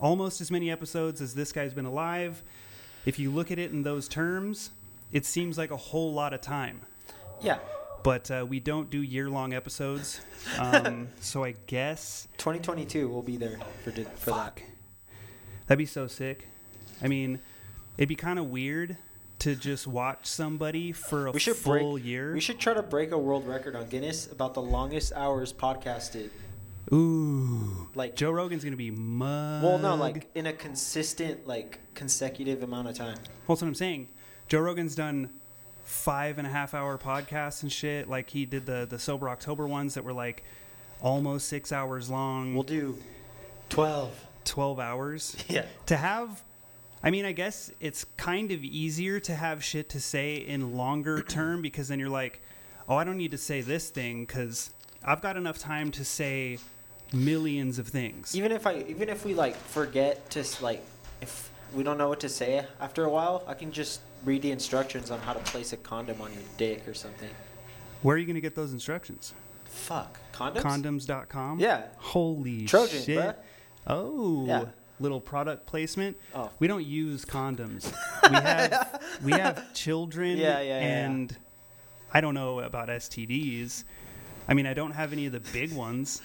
almost as many episodes as this guy's been alive. If you look at it in those terms, it seems like a whole lot of time. Yeah. But uh, we don't do year long episodes. Um, so I guess 2022 will be there for di- for Fuck. That'd be so sick. I mean, it'd be kind of weird to just watch somebody for a. We should full break. year. We should try to break a world record on Guinness about the longest hours podcasted. Ooh. Like Joe Rogan's going to be mug. Well, no, like in a consistent, like consecutive amount of time. Well, that's what I'm saying. Joe Rogan's done five and a half hour podcasts and shit. Like he did the, the Sober October ones that were like almost six hours long, We'll do 12. 12 hours. Yeah. to have i mean i guess it's kind of easier to have shit to say in longer term because then you're like oh i don't need to say this thing because i've got enough time to say millions of things Even if I, even if we like forget to like, if we don't know what to say after a while, I can just read the instructions on how to place a condom on your dick or something. where are you going to get those instructions Fuck condoms. condoms.com Yeah. holy Trojan, shit bruh. oh Yeah. little product placement Oh. we don't use condoms we have we have children Yeah, yeah, yeah. and i don't know about stds i mean i don't have any of the big ones.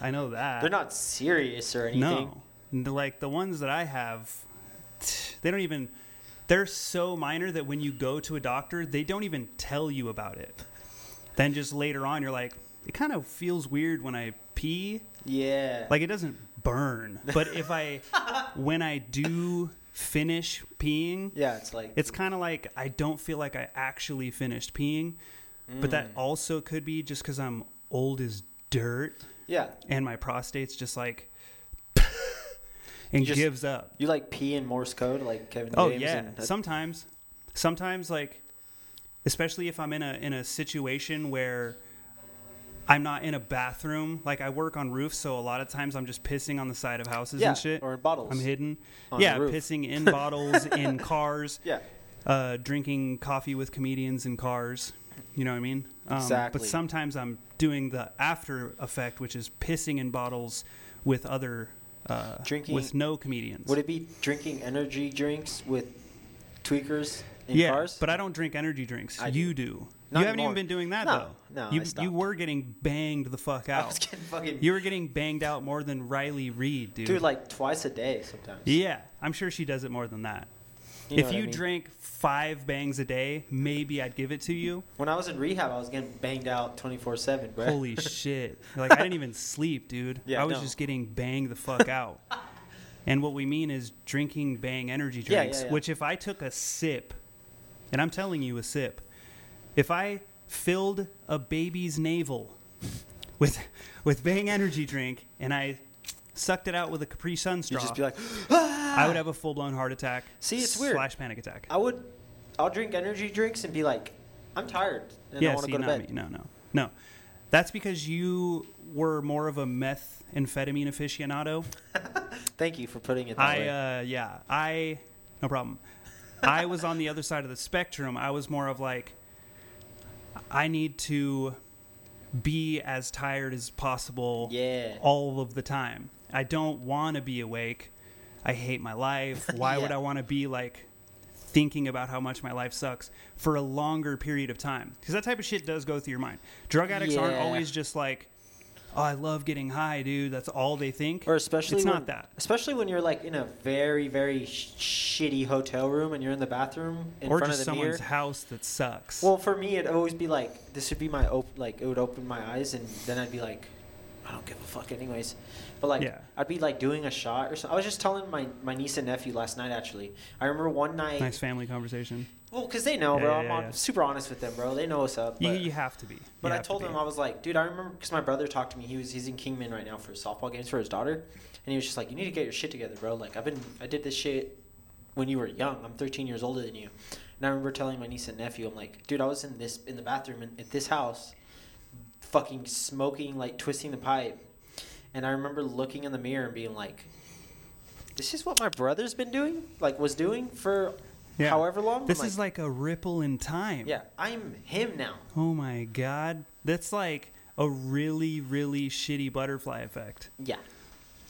I know that. They're not serious or anything. no. Like the ones that i have they don't even they're so minor that when you go to a doctor they don't even tell you about it. Then just later on you're like it kind of feels weird when i pee. Yeah. like it doesn't burn. But if i when i do finish peeing yeah, it's like it's kind of like i don't feel like i actually finished peeing but that also could be just because i'm old as dirt yeah. and my prostate's just like and just- gives up You like pee in Morse code like Kevin oh James? yeah and that- sometimes sometimes like especially if i'm in a in a situation where i'm not in a bathroom like i work on roofs so a lot of times i'm just pissing on the side of houses yeah, and shit or in bottles. i'm hidden yeah pissing in bottles in cars Yeah. uh, drinking coffee with comedians in cars you know what i mean um, Exactly. but sometimes i'm doing the after effect which is pissing in bottles with other uh, Drinking- with no comedians Would it be drinking energy drinks with tweakers in yeah, cars? but I don't drink energy drinks. I you do. Not you haven't anymore. even been doing that No, though. no, you you were getting banged the fuck out. I was getting fucking You were getting banged out more than Riley Reid, dude. dude like twice a day sometimes. yeah, I'm sure she does it more than that. You if what I you mean? drank five bangs a day, maybe I'd give it to you. when I was in rehab, I was getting banged out twenty four seven, bro. Holy shit! Like I didn't even sleep, dude. Yeah, I was no. just getting banged the fuck out. and what we mean is drinking bang energy Yeah, yeah, drinks. yeah. Which if I took a sip, and I'm telling you a sip, if I filled a baby's navel with with bang energy drink and I sucked it out with a Capri Sun straw, You straw, just be like, I would have a full blown heart attack. See, it's weird. Slash panic attack. I would, I'll drink energy drinks and be like, I'm tired and I yeah, want see, to go to bed. me. No, no, no. That's because you were more of a meth, methamphetamine aficionado. Thank you for putting it that I, way. uh, yeah, I, no problem. I was on the other side of the spectrum. I was more of like, I need to be as tired as possible yeah. all of the time. I don't want to be awake. I hate my life. Why would I want to be like thinking about how much my life sucks for a longer period of time? Because that type of shit does go through your mind. Drug addicts aren't always just like, oh, I love getting high, dude. That's all they think. Or especially it's when, not that. Especially when you're like in a very very sh- shitty hotel room and you're in the bathroom in or front just of the mirror. someone's house that sucks. Well, for me, it'd always be like this would be my op- like it would open my eyes and then I'd be like, I don't give a fuck anyways. But like Yeah. I'd be like doing a shot or something. I was just telling my my niece and nephew last night actually. I remember one night. nice family conversation. Well, because they know, Yeah, bro. yeah, I'm on, super honest with them, bro. They know what's up. You, But, you have to be. You but I to told be. him I was like, dude, I remember because my brother talked to me. He was he's in Kingman right now for softball games for his daughter, and he was just like, you need to get your shit together, bro. Like I've been I did this shit when you were young. I'm 13 years older than you. And I remember telling my niece and nephew, I'm like, dude, I was in this in the bathroom in, at this house, fucking smoking, like twisting the pipe. And I remember looking in the mirror and being like, this is what my brother's been doing, like was doing for Yeah. however long. This is like a ripple in time. yeah, I'm him now. Oh my god. That's like a really, really shitty butterfly effect. Yeah,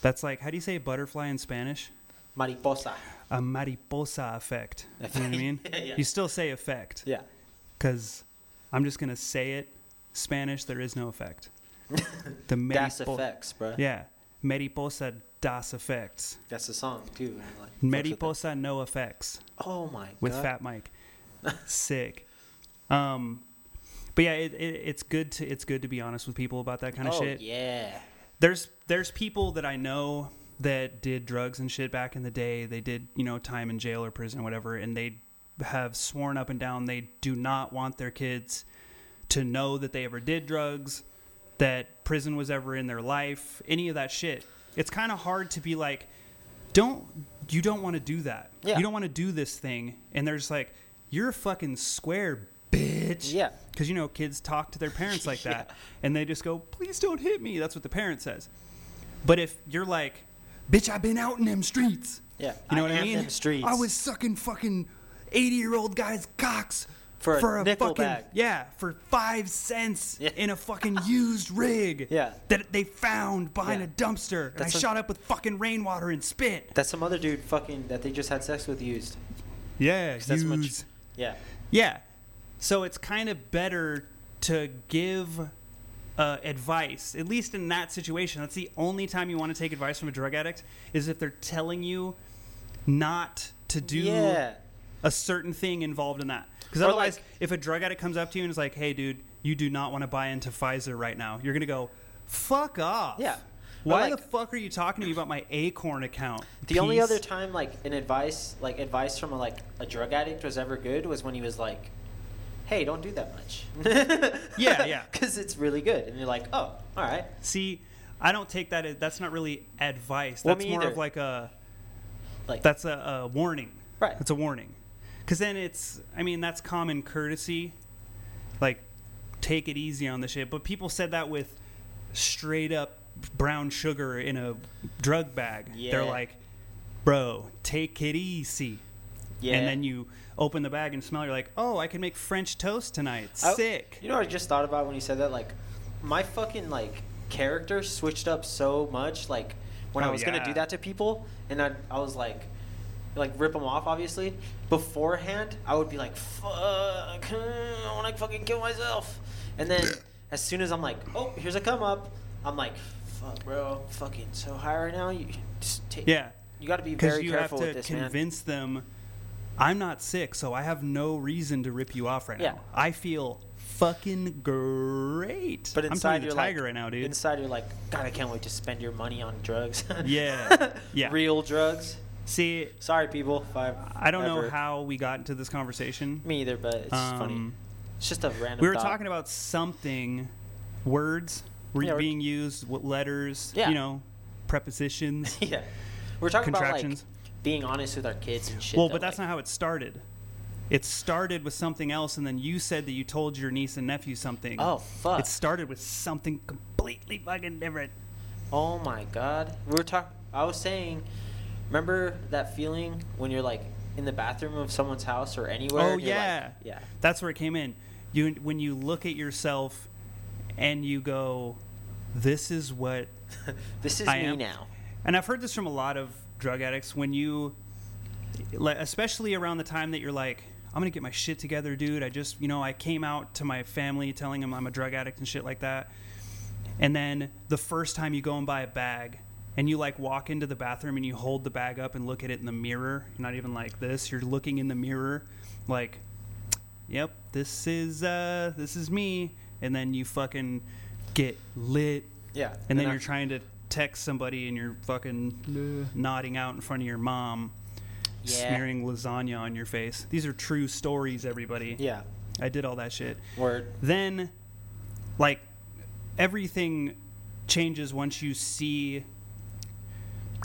That's like, how do you say butterfly in Spanish? mariposa. A mariposa effect. You know what I mean? Yeah. You still say effect Yeah, because I'm just going to say it. Spanish, there is no effect. The das maripo- effects, bro. Yeah. Mariposa das effects. That's the song too. like, Mariposa NOFX. Oh my with. Fat Mike. Sick. Um, but yeah, it, it, it's good to it's good to be honest with people about that kind of oh shit. yeah. There's there's people that I know that did drugs and shit back in the day. They did you know time in jail or prison or whatever, and they have sworn up and down they do not want their kids to know that they ever did drugs, that prison was ever in their life, any of that shit. It's kind of hard to be like, don't you don't want to do that. Yeah. You don't want to do this thing, and they're just like, you're a fucking square bitch. Yeah. Because you know kids talk to their parents like that, Yeah. and they just go, please don't hit me. That's what the parent says. But if you're like, bitch, I've been out in them streets. Yeah. You know what I mean? streets. I was sucking fucking 80 year old guys' cocks For a nickel fucking bag. yeah for five cents Yeah. in a fucking used rig Yeah. that they found behind Yeah. a dumpster and That's I a- shot up with fucking rainwater and spit. That's some other dude fucking that they just had sex with used. Yeah, that's much- used. Yeah. Yeah. So it's kind of better to give uh, advice, at least in that situation. That's the only time you want to take advice from a drug addict is if they're telling you not to do yeah. a certain thing involved in that. Because otherwise, like- if a drug addict comes up to you and is like, "Hey, dude, you do not want to buy into Pfizer right now," you're gonna go, "Fuck off." Yeah. Why like- the fuck are you talking to me about my Acorn account? The only other time like an advice like advice from a like a drug addict was ever good was when he was like, "Hey, don't do that much." Yeah, yeah. Because it's really good, and you're like, "Oh, all right." See, I don't take that. As, that's not really advice. Well, That's more either. of like a. Like That's a, a warning. Right. It's a warning. Because then it's. I mean, that's common courtesy. Like, take it easy on the shit. But people said that with straight up brown sugar in a drug bag. Yeah. They're like, bro, take it easy. yeah. And then you open the bag and smell. You're like, oh, I can make French toast tonight. I- Sick. You know what I just thought about when you said that? Like, my fucking like character switched up so much. Like when I Oh, was gonna do that to people, and I I was like, like rip them off. Obviously, beforehand I would be like, fuck, I want to fucking kill myself. And then as soon as I'm like, oh, here's a come up, I'm like, fuck, bro, I'm fucking so high right now. You just take. Yeah. You got to be Because very you have careful to with this, man. convince them I'm not sick, so I have no reason to rip you off right Yeah. now. I feel fucking great. But I'm inside telling you're the tiger like, right now, dude. Inside you're like, God, I can't wait to spend your money on drugs. Yeah. Yeah. Real drugs. See, Sorry, people. I've I don't know how we got into this conversation. Me either, but it's just funny. Um, It's just a random. we were thought. talking about something, words were Yeah, being used, what letters, Yeah. you know, prepositions, yeah, we're talking about like contractions. being honest with our kids and shit. well, though, but that's like- not how it started. It started with something else, and then you said that you told your niece and nephew something. Oh fuck! It started with something completely fucking different. oh my god, we were talking. I was saying, remember that feeling when you're like in the bathroom of someone's house or anywhere? Oh, you're like- yeah. yeah. That's where it came in. You when you look at yourself and you go, "This is what." this is I me am- now. And I've heard this from a lot of drug addicts. When you, especially around the time that you're like, "I'm gonna get my shit together, dude." I just, you know, I came out to my family telling them I'm a drug addict and shit like that. And then the first time you go and buy a bag. And you like walk into the bathroom and you hold the bag up and look at it in the mirror. You're not even like this. You're looking in the mirror, like, yep, this is uh, this is me. And then you fucking get lit, Yeah. and then I- you're trying to text somebody and you're fucking nodding out in front of your mom, Yeah. smearing lasagna on your face. These are true stories, everybody. Yeah. I did all that shit. Word. Then, like, everything changes once you see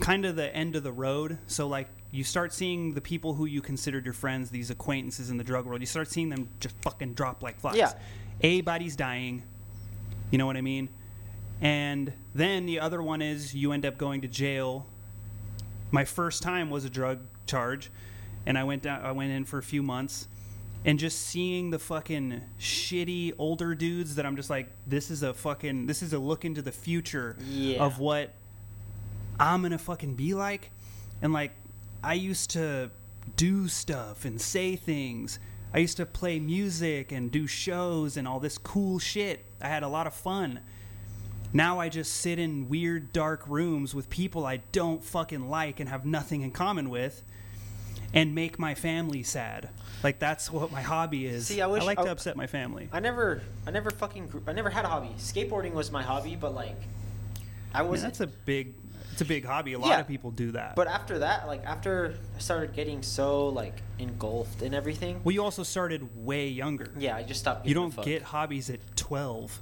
kind of the end of the road. So, like, you start seeing the people who you considered your friends, these acquaintances in the drug world, you start seeing them just fucking drop like flies. Yeah. A body's dying. You know what I mean? And then the other one is you end up going to jail. my first time was a drug charge, and I went down. I went in for a few months, and just seeing the fucking shitty older dudes that I'm just like, this is a fucking, this is a look into the future Yeah. of what I'm gonna fucking be like, and like I used to do stuff and say things. I used to play music and do shows and all this cool shit. I had a lot of fun. Now I just sit in weird dark rooms with people I don't fucking like and have nothing in common with and make my family sad. Like that's what my hobby is. See, I wish- I like I- to upset my family. I never, I never fucking, I never had a hobby. Skateboarding was my hobby, but like, I wasn't. that's a big it's a big hobby. A lot Yeah. of people do that. but after that, like after I started getting so like engulfed in everything, well, you also started way younger. yeah, I just stopped. You don't get hobbies at 12.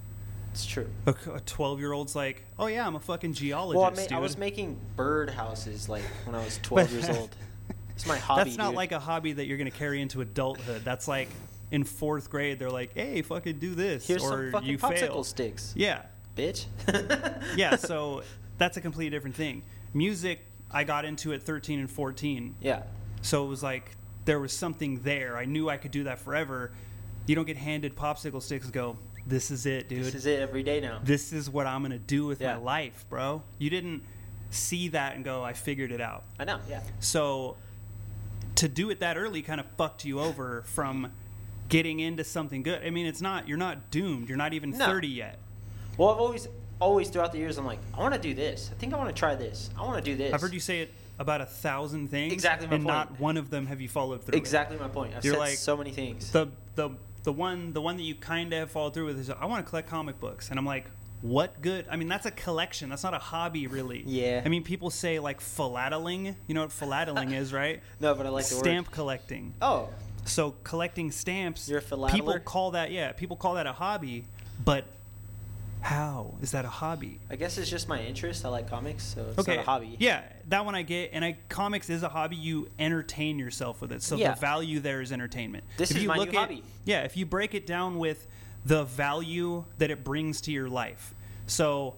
It's true. A 12 year old's like, oh yeah, I'm a fucking geologist. Well, I, ma- I was making bird houses like when I was 12 years old. It's my hobby. That's not dude. like a hobby that you're going to carry into adulthood. That's like in fourth grade, they're like, hey, fucking do this. Here's or some fucking you popsicle fail. sticks, Yeah. bitch. Yeah. So that's a completely different thing. Music, I got into at 13 and 14. yeah. So it was like there was something there. I knew I could do that forever. You don't get handed popsicle sticks and go, this is it, dude. This is it every day now. this is what I'm gonna do with Yeah. my life, bro. You didn't see that and go, I figured it out. I know. Yeah. So to do it that early kind of fucked you over from getting into something good. I mean, it's not you're not doomed. You're not even No. 30 yet. Well, I've always, always throughout the years, I'm like, I want to do this. I think I want to try this. I want to do this. I've heard you say it about a thousand things, Exactly my and point. not one of them have you followed through. with. Exactly my point. I've You're said like- so many things. The the the one the one that you kind of have followed through with is I want to collect comic books, and I'm like, what good? I mean, that's a collection. That's not a hobby, really. Yeah. I mean, people say like philatling. You know what philatling is, right? no, but I like the Stamp word. collecting. Oh, So collecting stamps. You're a People call that yeah. People call that a hobby, but how is that a hobby? I guess it's just my interest. I like comics, so it's okay, not a hobby. Yeah, that one I get. And I comics is a hobby. You entertain yourself with it. So Yeah. the value there is entertainment. This if is you my look new at, hobby. Yeah, if you break it down with the value that it brings to your life. So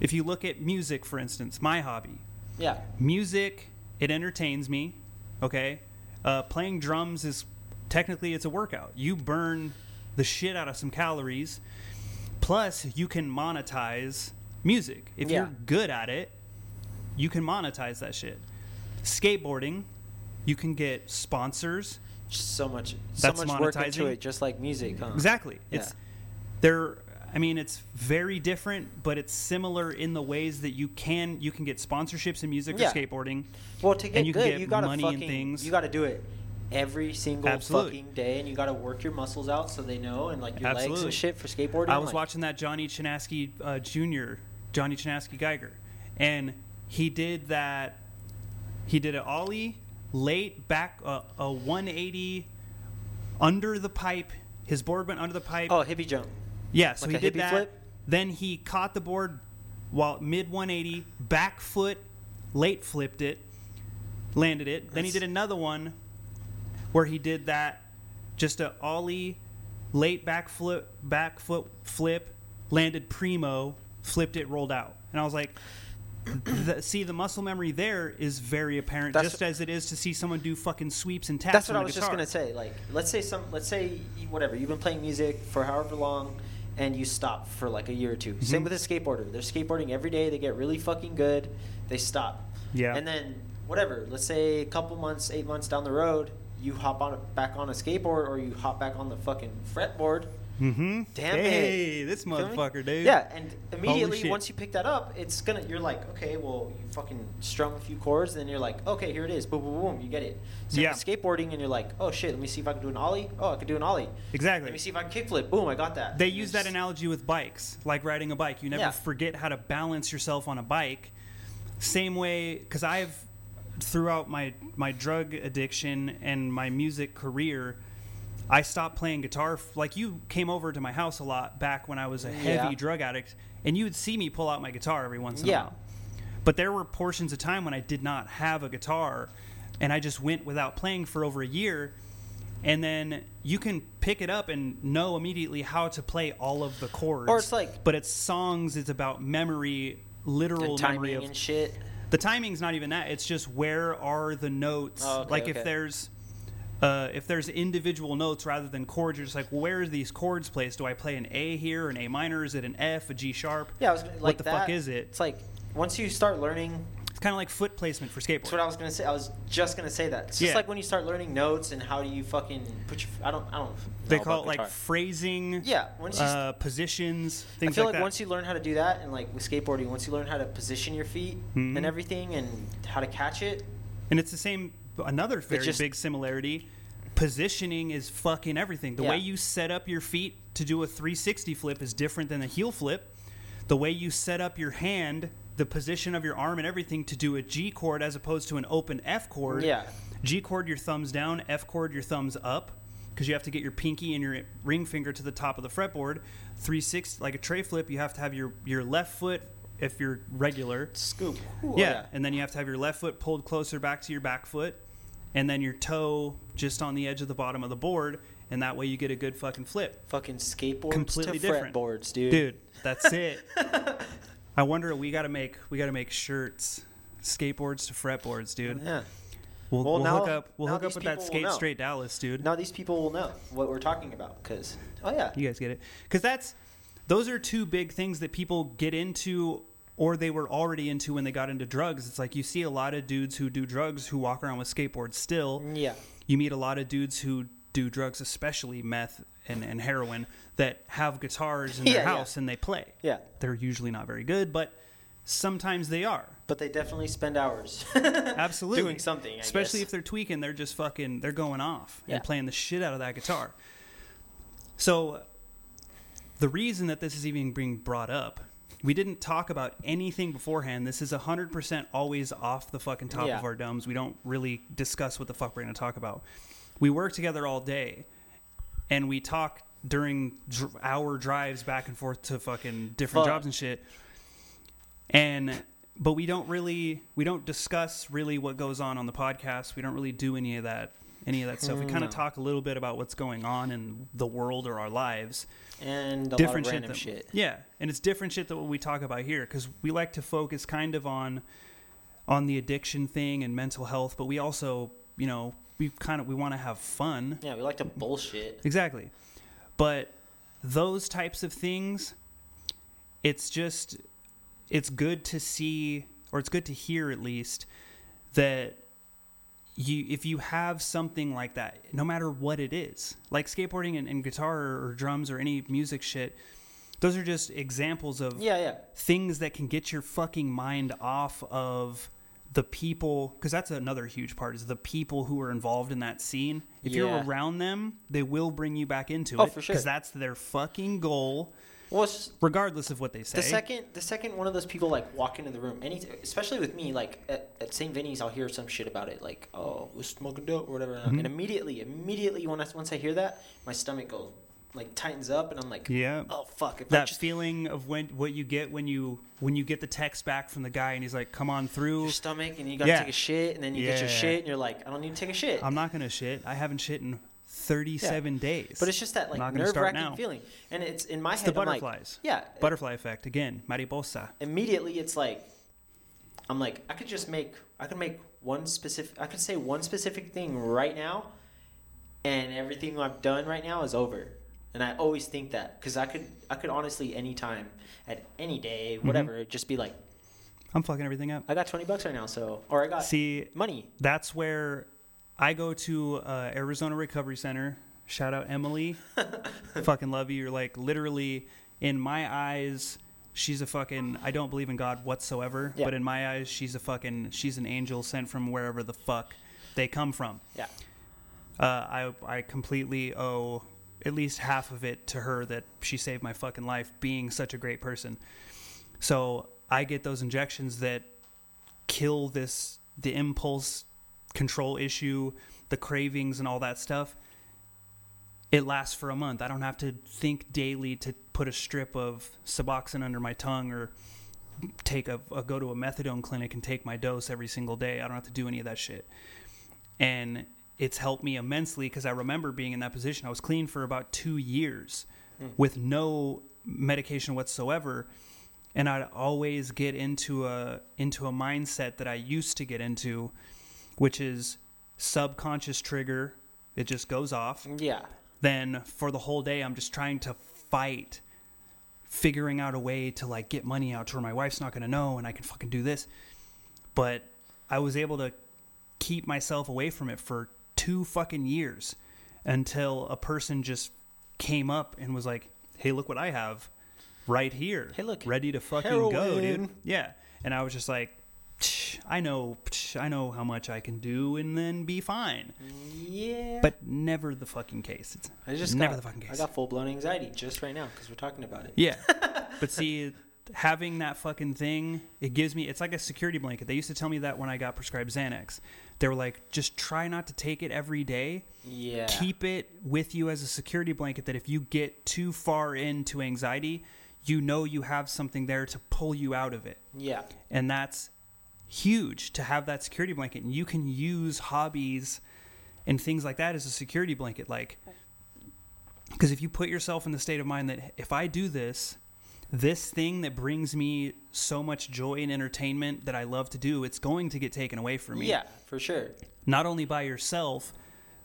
if you look at music, for instance, my hobby, Yeah. music it entertains me okay uh, playing drums is technically it's a workout you burn the shit out of some calories plus you can monetize music if Yeah. you're good at it you can monetize that shit skateboarding you can get sponsors Just so much, That's so much work into it, just like music. Huh? Exactly. It's Yeah. there. I mean, it's very different, but it's similar in the ways that you can you can get sponsorships in music Yeah. or skateboarding. Well, to get and you good, get you gotta money and fucking, things. You gotta do it every single Absolutely. fucking day, and you gotta work your muscles out so they know, and like your legs Absolutely. and shit for skateboarding. I was like, watching that Johnny Chinaski uh, Jr. Johnny Chinaski Geiger, and he did that. He did an ollie late back uh, a 180 under the pipe. His board went under the pipe. Oh, hippie jump. Yeah, so Like he did that. flip? Then he caught the board while mid 180, back foot, late flipped it, landed it. then he did another one where he did that just a ollie, late back flip, back foot flip, landed primo, flipped it, rolled out. And I was like, the, see, the muscle memory there is very apparent, That's- just as it is to see someone do fucking sweeps and taps. That's what I was just gonna say. Like, let's say some, let's say whatever you've been playing music for however long, and you stop for like a year or 2 Same Mhm. with a skateboarder. They're skateboarding every day. They get really fucking good. They stop. Yeah. And then whatever. Let's say a couple months, eight months down the road, you hop on back on a skateboard, or you hop back on the fucking fretboard. Mm-hmm. Damn it. hey, this motherfucker, dude. Yeah, and immediately once you pick that up, it's gonna. You're like, okay, well, you fucking strum a few chords, and then you're like, okay, here it is, boom, boom, boom, you get it. So Yeah. skateboarding, and you're like, oh shit, let me see if I can do an ollie. Oh, I can do an ollie. Exactly. Let me see if I can kickflip. Boom, I got that. They And use that analogy with bikes, like riding a bike. You never Yeah. forget how to balance yourself on a bike. Same way, because I've throughout my my drug addiction and my music career, I stopped playing guitar. Like you came over to my house a lot back when I was a heavy Yeah. drug addict, and you would see me pull out my guitar every once in a while. But there were portions of time when I did not have a guitar, and I just went without playing for over a year. And then you can pick it up and know immediately how to play all of the chords. Or it's like- but it's songs. It's about memory, literal memory of and shit. The timing's not even that. It's just where are the notes? Oh, okay, like okay. if there's uh, if there's individual notes rather than chords, you're just like, well, where are these chords placed? Do I play an A here, an A minor? Is it an F, a G sharp? Yeah, I was like what the that, fuck is it? It's like once you start learning kind of like foot placement for skateboard. That's what I was gonna say. I was just gonna say that. It's just Yeah. like when you start learning notes and how do you fucking put your. I don't. I don't. Know. They call it like phrasing. Yeah. Once you. Uh, positions, I feel like, like, once you learn how to do that, and like with skateboarding, once you learn how to position your feet Mhm. and everything, and how to catch it, And it's the same. Another very just- big similarity. Positioning is fucking everything. The Yeah. way you set up your feet to do a 360 flip is different than a heel flip. The way you set up your hand, the position of your arm, and everything to do a G chord as opposed to an open F chord. Yeah. G chord, your thumbs down. F chord, your thumbs up. Because you have to get your pinky and your ring finger to the top of the fretboard. Three six, like a tray flip, you have to have your, your left foot, if you're regular, scoop. Ooh, yeah, and then you have to have your left foot pulled closer back to your back foot, and then your toe just on the edge of the bottom of the board, and that way you get a good fucking flip. Fucking skateboards Completely to different. fretboards, dude. Dude, that's it. I wonder we got to make we got to make shirts, skateboards to fretboards, dude. Yeah. We'll, Well, we'll now- hook up we'll hook up with that skate straight Dallas, dude. Now these people will know what we're talking about, because oh yeah, You guys get it? Because that's those are two big things that people get into or they were already into when they got into drugs. It's like you see a lot of dudes who do drugs who walk around with skateboards still. yeah. You meet a lot of dudes who do drugs, especially meth and, and heroin, that have guitars in their Yeah, yeah. house and they play. Yeah. They're usually not very good, but sometimes they are. But they definitely spend hours Absolutely. doing something. I Especially guess. if they're tweaking, they're just fucking, they're going off Yeah. and playing the shit out of that guitar. So, the reason that this is even being brought up, we didn't talk about anything beforehand. This is 100% always off the fucking top Yeah. of our domes. We don't really discuss what the fuck we're going to talk about. We work together all day, and we talk during dr- our drives back and forth to fucking different Fuck. jobs and shit. And but we don't really we don't discuss really what goes on on the podcast. We don't really do any of that any of that stuff. We kind of talk a little bit about what's going on in the world or our lives. and different shit, that, shit. Yeah, and it's different shit that what we talk about here because we like to focus kind of on on the addiction thing and mental health, but we also you know we kind of we want to have fun. Yeah, we like to bullshit. Exactly. But those types of things, it's just, it's good to see, or it's good to hear at least, that you, if you have something like that, no matter what it is, like skateboarding and, and guitar or drums or any music shit, those are just examples of Yeah, yeah. things that can get your fucking mind off of the people because that's another huge part is the people who are involved in that scene if you're around them they will bring you back into Oh, it for sure. because that's their fucking goal Well, just- regardless of what they say the second the second one of those people like walk into the room, any especially with me, like at, at St. Vinny's, I'll hear some shit about it, like oh, we're smoking dope or whatever, Mm-hmm. and immediately, immediately when I, once I hear that, my stomach goes like tightens up, and I'm like, yeah. oh fuck, if that just feeling of when what you get when you when you get the text back from the guy and he's like come on through. Your stomach and you gotta Yeah. take a shit, and then you get your shit, and you're like, I don't need to take a shit. i'm not gonna shit. I haven't shit in 37 days. But it's just that like not gonna start nerve wracking feeling, and it's in my it's head. the I'm like, butterflies. yeah, butterfly effect again. Mariposa. Immediately it's like I'm like I could just make I could make one specific I could say one specific thing right now and everything I've done right now is over. And I always think that cuz I could I could honestly anytime at any day Mm-hmm. whatever just be like i'm fucking everything up I got 20 bucks right now so or I got see money. that's where I go to uh, Arizona Recovery Center. Shout out Emily. fucking love you. You're like literally in my eyes. She's a fucking. I don't believe in God whatsoever, Yeah. but in my eyes, she's a fucking. She's an angel sent from wherever the fuck they come from. Yeah. Uh, I I completely owe at least half of it to her that she saved my fucking life, being such a great person. So I get those injections that kill this the impulse control issue, the cravings and all that stuff. It lasts for a month. I don't have to think daily to put a strip of Suboxone under my tongue or take a, a go to a methadone clinic and take my dose every single day. I don't have to do any of that shit. And it's helped me immensely because I remember being in that position. I was clean for about two years hmm. with no medication whatsoever. and I'd always get into a into a mindset that I used to get into, which is subconscious trigger. It just goes off. Yeah. Then for the whole day, I'm just trying to fight, figuring out a way to like get money out to where my wife's not gonna know, and I can fucking do this. But I was able to keep myself away from it for two fucking years until a person just came up and was like, "Hey, look what I have right here. Hey, look, ready to fucking go, dude." Yeah, and I was just like, "Tch, "I know, I know how much I can do, and then be fine." Yeah. But never the fucking case. It's I just never got, the fucking case. I got full blown anxiety just right now because we're talking about it. Yeah. but see, having that fucking thing, it gives me, it's like a security blanket. They used to tell me that when I got prescribed Xanax. They were like, just try not to take it every day. Yeah. Keep it with you as a security blanket that if you get too far into anxiety, you know you have something there to pull you out of it. Yeah. And that's huge to have that security blanket. And you can use hobbies and things like that as a security blanket. Like, because if you put yourself in the state of mind that if I do this, this thing that brings me so much joy and entertainment that I love to do, it's going to get taken away from me. Yeah, for sure. Not only by yourself,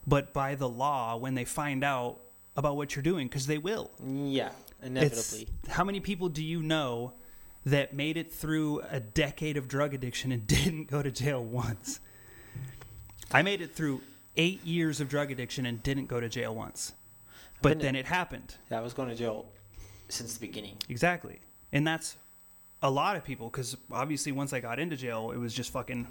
but by the law when they find out about what you're doing, because they will. Yeah, It's, inevitably. how many people do you know that made it through a decade of drug addiction and didn't go to jail once? I made it through eight years of drug addiction and didn't go to jail once. But then it happened. Yeah, I was going to jail since the beginning. Exactly. And that's a lot of people because obviously once I got into jail, it was just fucking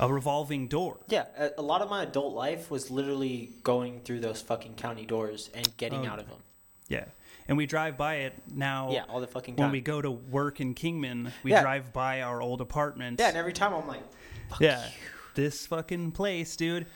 a revolving door. Yeah, a, lot of my adult life was literally going through those fucking county doors and getting Oh, out of them. Yeah. And we drive by it now. Yeah, all the fucking When we go to work in Kingman, we Yeah. drive by our old apartment. yeah, and every time I'm like, fuck Yeah. you. This fucking place, dude.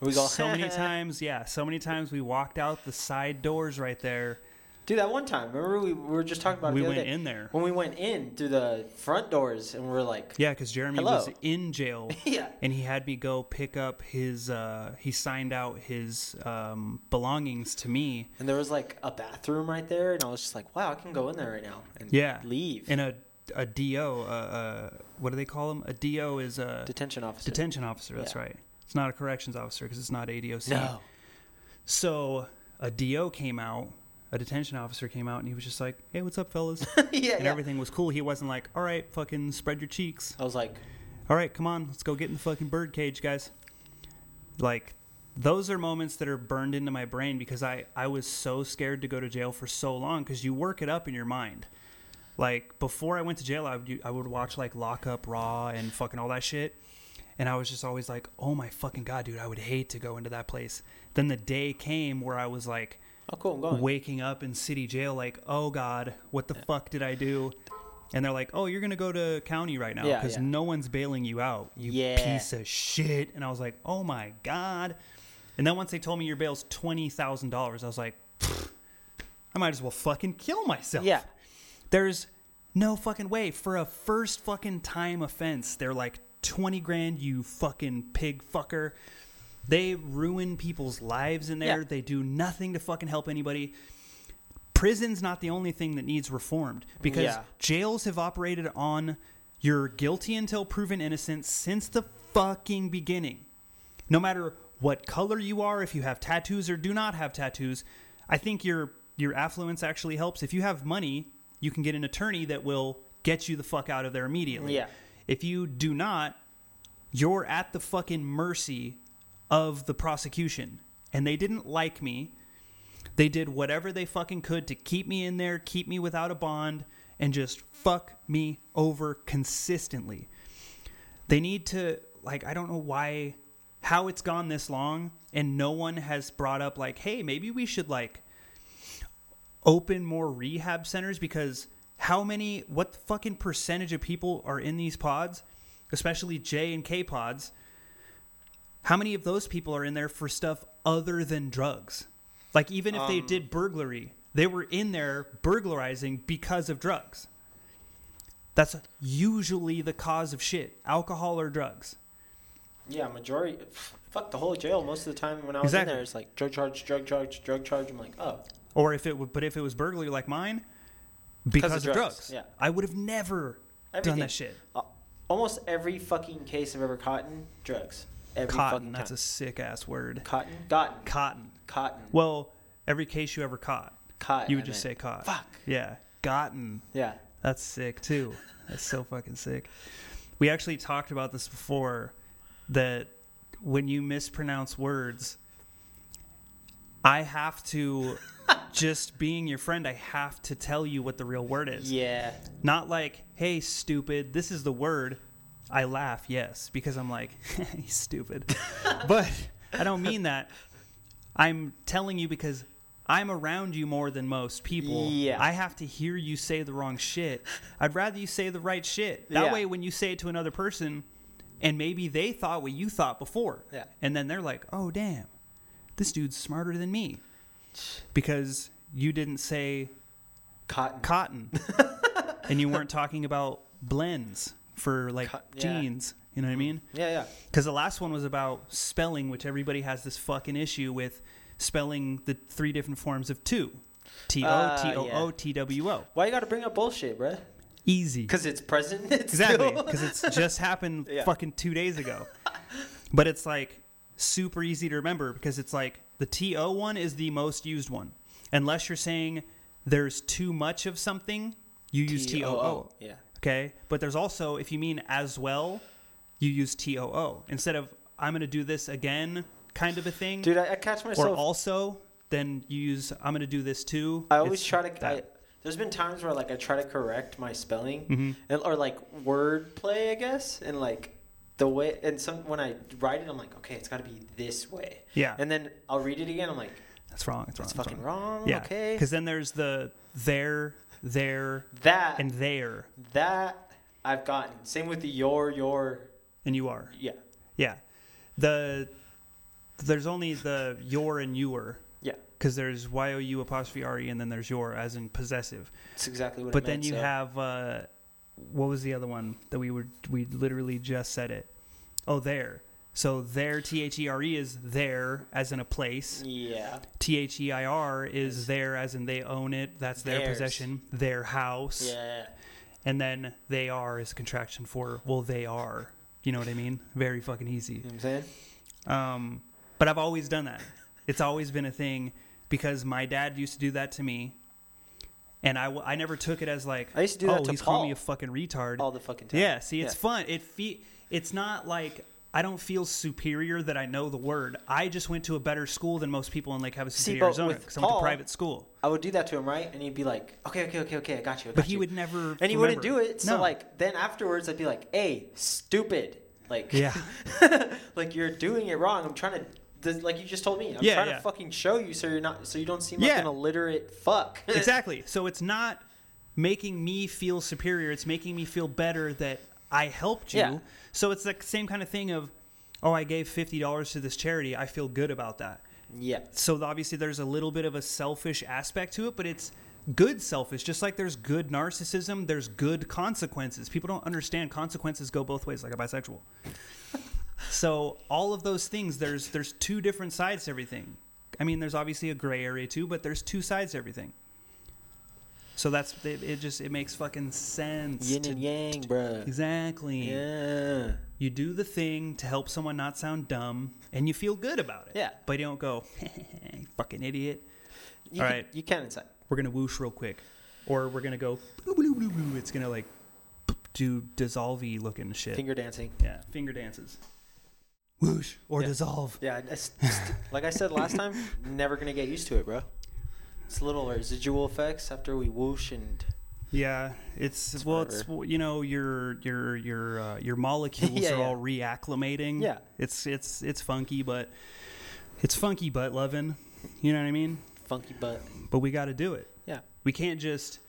We go, so many times, yeah, so many times we walked out the side doors right there. Dude, that one time, remember we, we were just talking about it We went day? in there. When we went in through the front doors and we're like, Yeah, because Jeremy Hello. was in jail. yeah. and he had me go pick up his uh he signed out his um belongings to me And there was like a bathroom right there, and I was just like, wow, I can go in there right now and Yeah. leave. and a a do uh, uh what do they call him a do is a Detention officer. detention officer that's Yeah. right it's not a corrections officer because it's not adoc No. so a do came out a detention officer came out and he was just like hey what's up fellas yeah, and yeah. everything was cool he wasn't like all right fucking spread your cheeks I was like, all right, come on, let's go get in the fucking bird cage, guys. Like, those are moments that are burned into my brain because I, I was so scared to go to jail for so long because you work it up in your mind. Like, before I went to jail, I would, I would watch, like, Lock Up Raw and fucking all that shit. And I was just always like, oh my fucking God, dude, I would hate to go into that place. Then the day came where I was like, oh, cool, I'm going. waking up in city jail like oh god what the fuck did i do and they're like oh you're gonna go to county right now because yeah. no one's bailing you out you Yeah. piece of shit and i was like oh my god and then once they told me your bail's $20000 i was like i might as well fucking kill myself Yeah. there's no fucking way for a first fucking time offense they're like 20 grand you fucking pig fucker they ruin people's lives in there Yeah. they do nothing to fucking help anybody prison's not the only thing that needs reformed because Yeah. jails have operated on you're guilty until proven innocent since the fucking beginning no matter what color you are, if you have tattoos or do not have tattoos, I think your your affluence actually helps. If you have money, you can get an attorney that will get you the fuck out of there immediately. Yeah. If you do not, you're at the fucking mercy of the prosecution. And they didn't like me. They did whatever they fucking could to keep me in there, keep me without a bond, and just fuck me over consistently. They need to like I don't know why how it's gone this long and no one has brought up like hey, maybe we should like open more rehab centers because how many what fucking percentage of people are in these pods, especially J and K pods? How many of those people are in there for stuff other than drugs? Like even if they Um, did burglary, they were in there burglarizing because of drugs. That's usually the cause of shit, alcohol or drugs. Yeah, majority. Fuck the whole jail. Most of the time when I was Exactly. in there, it's like drug charge, drug charge, drug charge. I'm like, oh, Or if it would, but if it was burglary like mine, because of drugs, drugs. yeah. I would have never done that shit. Almost every fucking case I've ever caught in drugs. Every Cotton. fucking That's a sick ass word. cotton. Cotton. Cotton. Cotton. Well, every case you ever caught, Cotton. you would I just meant. say caught. Fuck. Yeah. Gotten. Yeah. That's sick too. That's so fucking sick. We actually talked about this before that when you mispronounce words, I have to just being your friend, I have to tell you what the real word is. Yeah. Not like, "Hey, stupid, this is the word." I laugh, yes, because I'm like, "He's stupid." but I don't mean that. I'm telling you because I'm around you more than most people. Yeah. I have to hear you say the wrong shit. I'd rather you say the right shit. That Yeah. way, when you say it to another person, and maybe they thought what you thought before, Yeah. and then they're like, "Oh, damn, this dude's smarter than me," because you didn't say Cotton. cotton, and you weren't talking about blends for like Co- yeah. jeans. You know what I mean? yeah, yeah. Because the last one was about spelling, which everybody has this fucking issue with spelling the three different forms of two. T O Uh, T O O. T W O. Why you got to bring up bullshit, bruh? Easy. Because it's present. It's Exactly. Because it's just happened Yeah. fucking two days ago. But it's like super easy to remember because it's like the T O one is the most used one. Unless you're saying there's too much of something, you use T O O. Yeah. Okay. But there's also, if you mean as well, you use T O O. Instead of I'm going to do this again kind of a thing. Dude, I, I catch or myself. also, then you use I'm going to do this too. I always It's try to. I, there's been times where like I try to correct my spelling Mhm. and, or like word play, I guess, and like the way and some when I write it, I'm like, okay, it's got to be this way, Yeah. and then I'll read it again. I'm like, That's wrong. It's wrong. it's fucking wrong. wrong. Yeah. Okay. Because then there's the there, there, That and there, that I've gotten. Same with the your your. and you are. Yeah. Yeah. The there's only the your and your. Yeah. because there's y o u apostrophe r e and then there's your as in possessive. That's exactly what. It is. But then meant, you so. have uh, what was the other one that we were we literally just said it. Oh, there. So their T H E R E is there as in a place. Yeah. T H E I R is there as in they own it. That's their Theirs. possession. Their house. Yeah. And then they are is a contraction for well they are. You know what I mean? Very fucking easy. You know what I'm saying? Um, but I've always done that. It's always been a thing because my dad used to do that to me, and I, w- I never took it as like I used to do oh that to he's calling me a fucking retard. All the fucking time. yeah, see, it's Yeah. fun. It fe- it's not like I don't feel superior that I know the word. I just went to a better school than most people in Lake Havasu See, City, but Arizona, because I went to private school. I would do that to him, right? And he'd be like, "Okay, okay, okay, okay, I got you." I But he you." would never. and he wouldn't do it. So No. like then afterwards, I'd be like, "Hey, stupid! Like, yeah, like you're doing it wrong. I'm trying to." Like you just told me, I'm Yeah, trying yeah. to fucking show you so you're not, so you don't seem like Yeah. an illiterate fuck. exactly. So it's not making me feel superior. It's making me feel better that I helped you. Yeah. So it's the same kind of thing of, oh, I gave fifty dollars to this charity. I feel good about that. yeah, So obviously there's a little bit of a selfish aspect to it, but it's good selfish. Just like there's good narcissism, there's good consequences. People don't understand consequences go both ways, like a bisexual. so all of those things, there's there's two different sides to everything. I mean, there's obviously a gray area too, but there's two sides to everything. So that's it. it just it makes fucking sense. yin to- and yang, bruh. exactly. Yeah, You do the thing to help someone not sound dumb, and you feel good about it. Yeah. But you don't go, fucking idiot. you All can, right. you can inside. We're gonna whoosh real quick, or we're gonna go. Blue, blue, blue, blue. It's gonna like do dissolve looking shit. Finger dancing. yeah, finger dances. Whoosh or Yeah. dissolve. Yeah, I- I s- st- like I said last time, never gonna get used to it, bro. It's little residual effects after we whoosh and Yeah, it's, It's well, it's you know your your your uh, your molecules Yeah, are yeah. all reacclimating. Yeah. it's it's it's funky, but it's funky butt loving. You know what I mean? funky butt. But we got to do it. Yeah. We can't just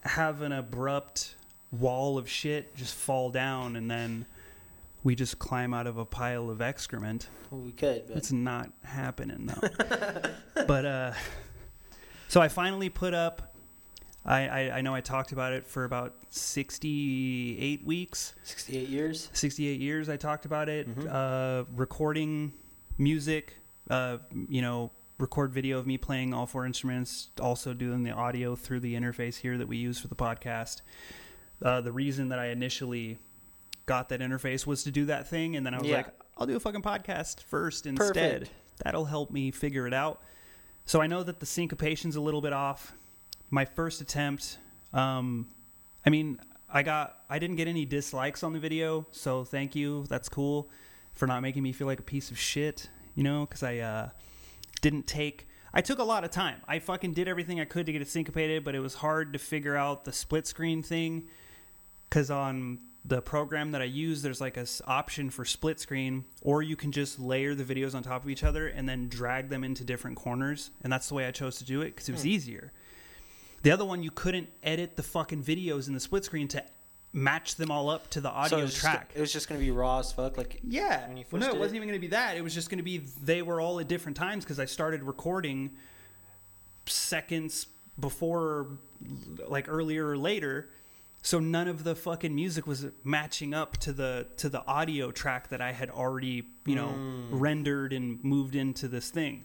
have an abrupt wall of shit just fall down and then we just climb out of a pile of excrement. Well, we could, but It's not happening though. but uh so I finally put up I, I I know I talked about it for about 68 weeks. 68 years. 68 years I talked about it Mhm. uh recording music uh you know record video of me playing all four instruments, also doing the audio through the interface here that we use for the podcast. Uh, the reason that I initially got that interface was to do that thing, and then I was Yeah. like, I'll do a fucking podcast first instead. Perfect. That'll help me figure it out. So I know that the syncopation's a little bit off. My first attempt, um, I mean, I got, I didn't get any dislikes on the video, so thank you. That's cool for not making me feel like a piece of shit, you know, because I uh, didn't take. I took a lot of time. I fucking did everything I could to get it syncopated, but it was hard to figure out the split screen thing. Because on the program that I use, there's like a s- option for split screen, or you can just layer the videos on top of each other and then drag them into different corners. And that's the way I chose to do it because it was Hmm. easier. The other one, you couldn't edit the fucking videos in the split screen to match them all up to the audio it was just- track. it was just gonna be raw as fuck. Like Yeah. when you Well, first no, it did wasn't it? even going to be that. It was just going to be they were all at different times because I started recording seconds before, like earlier or later. So none of the fucking music was matching up to the to the audio track that I had already, you know, Mm. rendered and moved into this thing.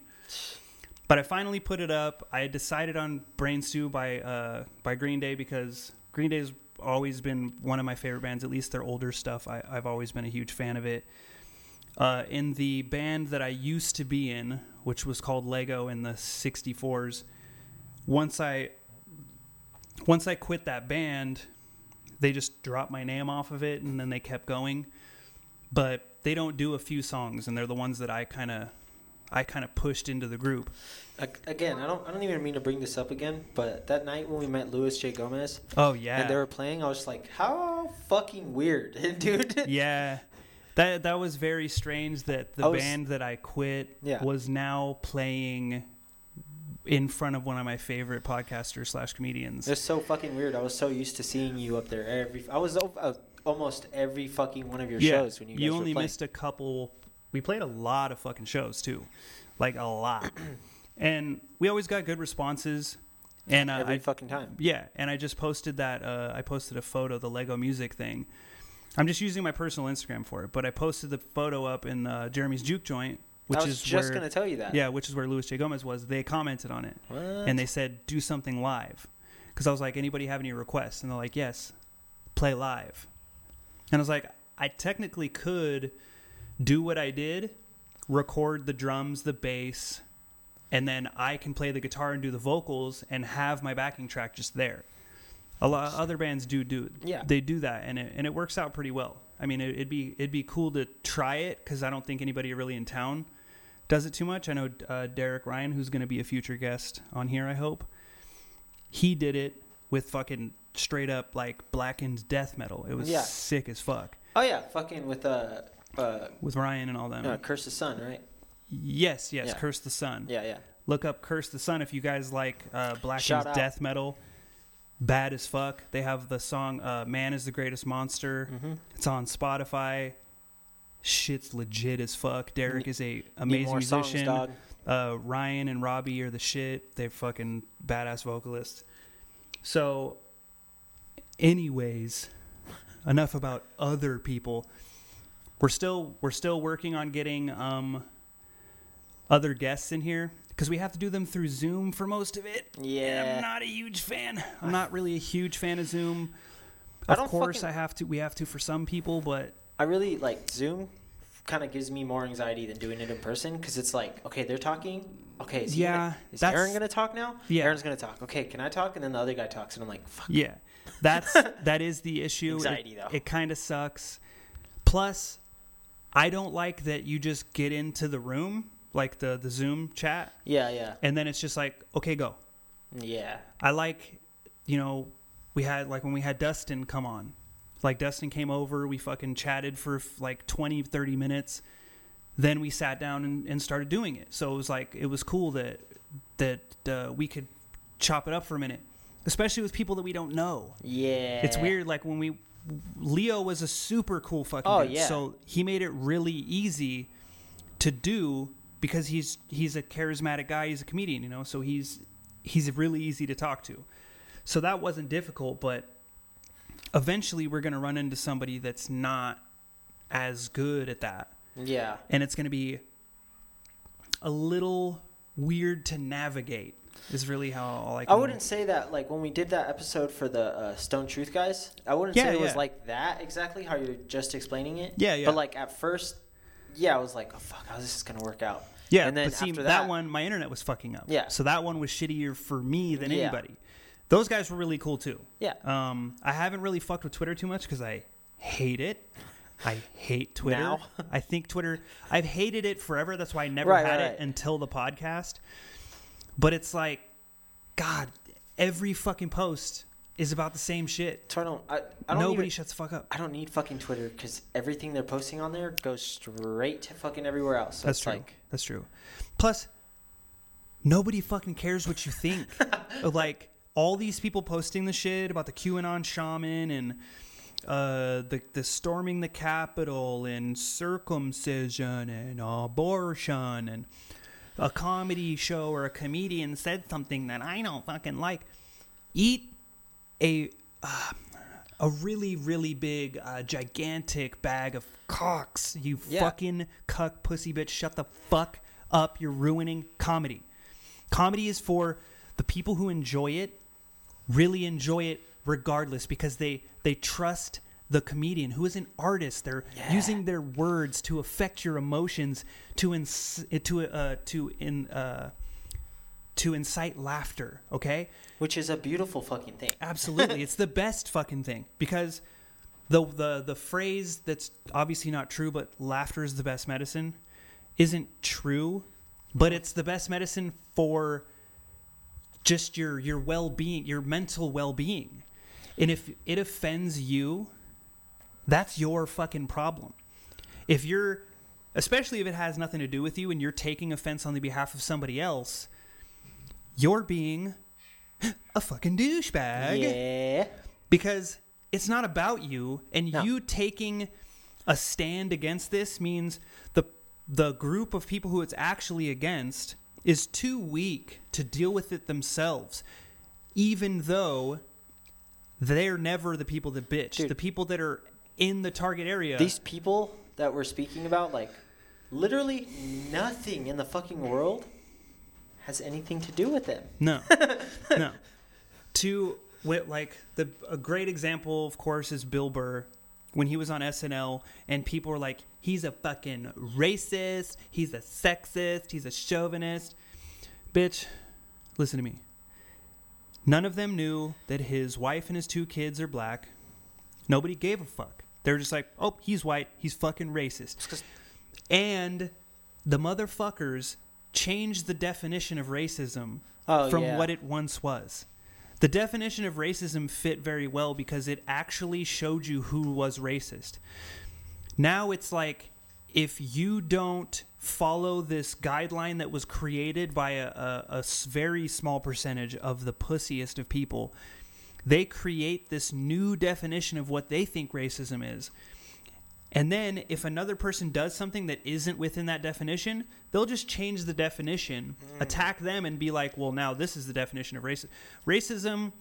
But I finally put it up. I had decided on Brain Stew by uh, by Green Day because Green Day's always been one of my favorite bands. At least their older stuff, I, I've always been a huge fan of it. Uh, in the band that I used to be in, which was called Lego in the '64s, once I once I quit that band, they just dropped my name off of it, and then they kept going. But they don't do a few songs, and they're the ones that I kind of I kind of pushed into the group. Again, I don't I don't even mean to bring this up again, but that night when we met Luis J Gomez Oh yeah, and they were playing, I was just like, how fucking weird, dude. yeah. That that was very strange that the was- band that I quit Yeah. was now playing in front of one of my favorite podcasters slash comedians. It's so fucking weird. I was so used to seeing you up there every. I was uh, almost every fucking one of your shows when you guys you only missed a couple. We played a lot of fucking shows too, like a lot, and we always got good responses. And uh, every I fucking time. Yeah, and I just posted that. Uh, I posted a photo, the Lego Music thing. I'm just using my personal Instagram for it, but I posted the photo up in uh, Jeremy's Juke Joint, which I was is just gonna tell you that. yeah, which is where Luis J Gomez was. They commented on it What? and they said do something live, because I was like, anybody have any requests? And they're like, yes, play live. And I was like, I technically could do what I did, record the drums, the bass, and then I can play the guitar and do the vocals and have my backing track just there. A lot of other bands do do Yeah. they do that and it and it works out pretty well. I mean, it, it'd be it'd be cool to try it because I don't think anybody really in town does it too much. I know uh, Derek Ryan, who's going to be a future guest on here. I hope he did it with fucking straight up like blackened death metal. It was Yeah. sick as fuck Oh yeah, fucking with uh uh with Ryan and all them. no, Curse the Sun, right? Yes, yes, Yeah. Curse the Sun. Yeah, yeah. Look up Curse the Sun if you guys like uh, blackened death metal. Bad as fuck. They have the song uh, "Man is the Greatest Monster." Mm-hmm. It's on Spotify. Shit's legit as fuck. Derek is a amazing songs, musician. dog. uh, Ryan and Robbie are the shit. They're fucking badass vocalists. So, anyways, enough about other people. We're still we're still working on getting um, other guests in here because we have to do them through Zoom for most of it. And I'm not a huge fan. I'm not really a huge fan of Zoom. Of course, fucking- I have to. We have to for some people, but I really like Zoom. Kind of gives me more anxiety than doing it in person because it's like, okay, they're talking. Okay, is he Yeah, gonna, is Aaron gonna talk now? Yeah. Aaron's gonna talk. Okay, can I talk? And then the other guy talks, and I'm like, fuck. Yeah, that's that is the issue. Anxiety, it, though. It kind of sucks. Plus, I don't like that you just get into the room, like the the Zoom chat, Yeah, yeah, and then it's just like, okay, go. yeah. I like, you know, we had like when we had Dustin come on. Like Dustin came over, we fucking chatted for like 20, 30 minutes. Then we sat down and, and started doing it. So it was like it was cool that that uh, we could chop it up for a minute, especially with people that we don't know. Yeah. It's weird. Like when we, Leo was a super cool fucking Oh, dude. yeah. So he made it really easy to do because he's he's a charismatic guy. He's a comedian, you know. So he's he's really easy to talk to. So that wasn't difficult, but eventually we're gonna run into somebody that's not as good at that, Yeah. and it's gonna be a little weird to navigate. Is really how all I. I wouldn't say that like when we did that episode for the uh, Stone Truth guys. I wouldn't Yeah, say it was like that exactly how you're just explaining it. Yeah, yeah. But like at first, yeah, I was like, oh fuck, how's this gonna work out? Yeah, and then but see, after that, that- one, my internet was fucking up. Yeah. So that one was shittier for me than Yeah. anybody. Those guys were really cool too. Yeah. Um, I haven't really fucked with Twitter too much because I hate it. I hate Twitter. Now? I think Twitter. I've hated it forever. That's why I never Right, had right, it right. until the podcast. But it's like, God, every fucking post is about the same shit. So I don't. I, I don't Nobody even- shuts the fuck up. I don't need fucking Twitter because everything they're posting on there goes straight to fucking everywhere else. So That's true. Like, That's true. Plus, nobody fucking cares what you think. Like all these people posting the shit about the QAnon shaman and uh, the the storming the Capitol and circumcision and abortion and a comedy show or a comedian said something that I don't fucking like. Eat a uh, a really really big uh, gigantic bag of cocks. You Yeah. fucking cuck pussy bitch. Shut the fuck up. You're ruining comedy. Comedy is for the people who enjoy it, really enjoy it regardless because they they trust the comedian who is an artist. They're Yeah. using their words to affect your emotions to ins- to uh, to in uh, to incite laughter. Okay, which is a beautiful fucking thing. absolutely, it's the best fucking thing because the the the phrase that's obviously not true, but laughter is the best medicine, isn't true, but it's the best medicine for just your your well-being, your mental well-being. And if it offends you, that's your fucking problem. If you're especially if it has nothing to do with you and you're taking offense on the behalf of somebody else, you're being a fucking douchebag Yeah. because it's not about you and No. you taking a stand against this means the the group of people who it's actually against is too weak to deal with it themselves even though they're never the people that bitch Dude. the people that are in the target area These people that we're speaking about, like, literally nothing in the fucking world has anything to do with them. No, no. To like the a great example, of course, is Bill Burr when he was on SNL, and people were like, "He's a fucking racist. He's a sexist. He's a chauvinist." Bitch, listen to me. None of them knew that his wife and his two kids are black. Nobody gave a fuck. They're just like, "Oh, he's white. He's fucking racist." And the motherfuckers changed the definition of racism Oh, from yeah. what it once was. The definition of racism fit very well because it actually showed you who was racist. Now it's like if you don't follow this guideline that was created by a very small percentage of the pussiest of people, they create this new definition of what they think racism is. And then if another person does something that isn't within that definition, they'll just change the definition, attack them, and be like, well, now this is the definition of racism. Racism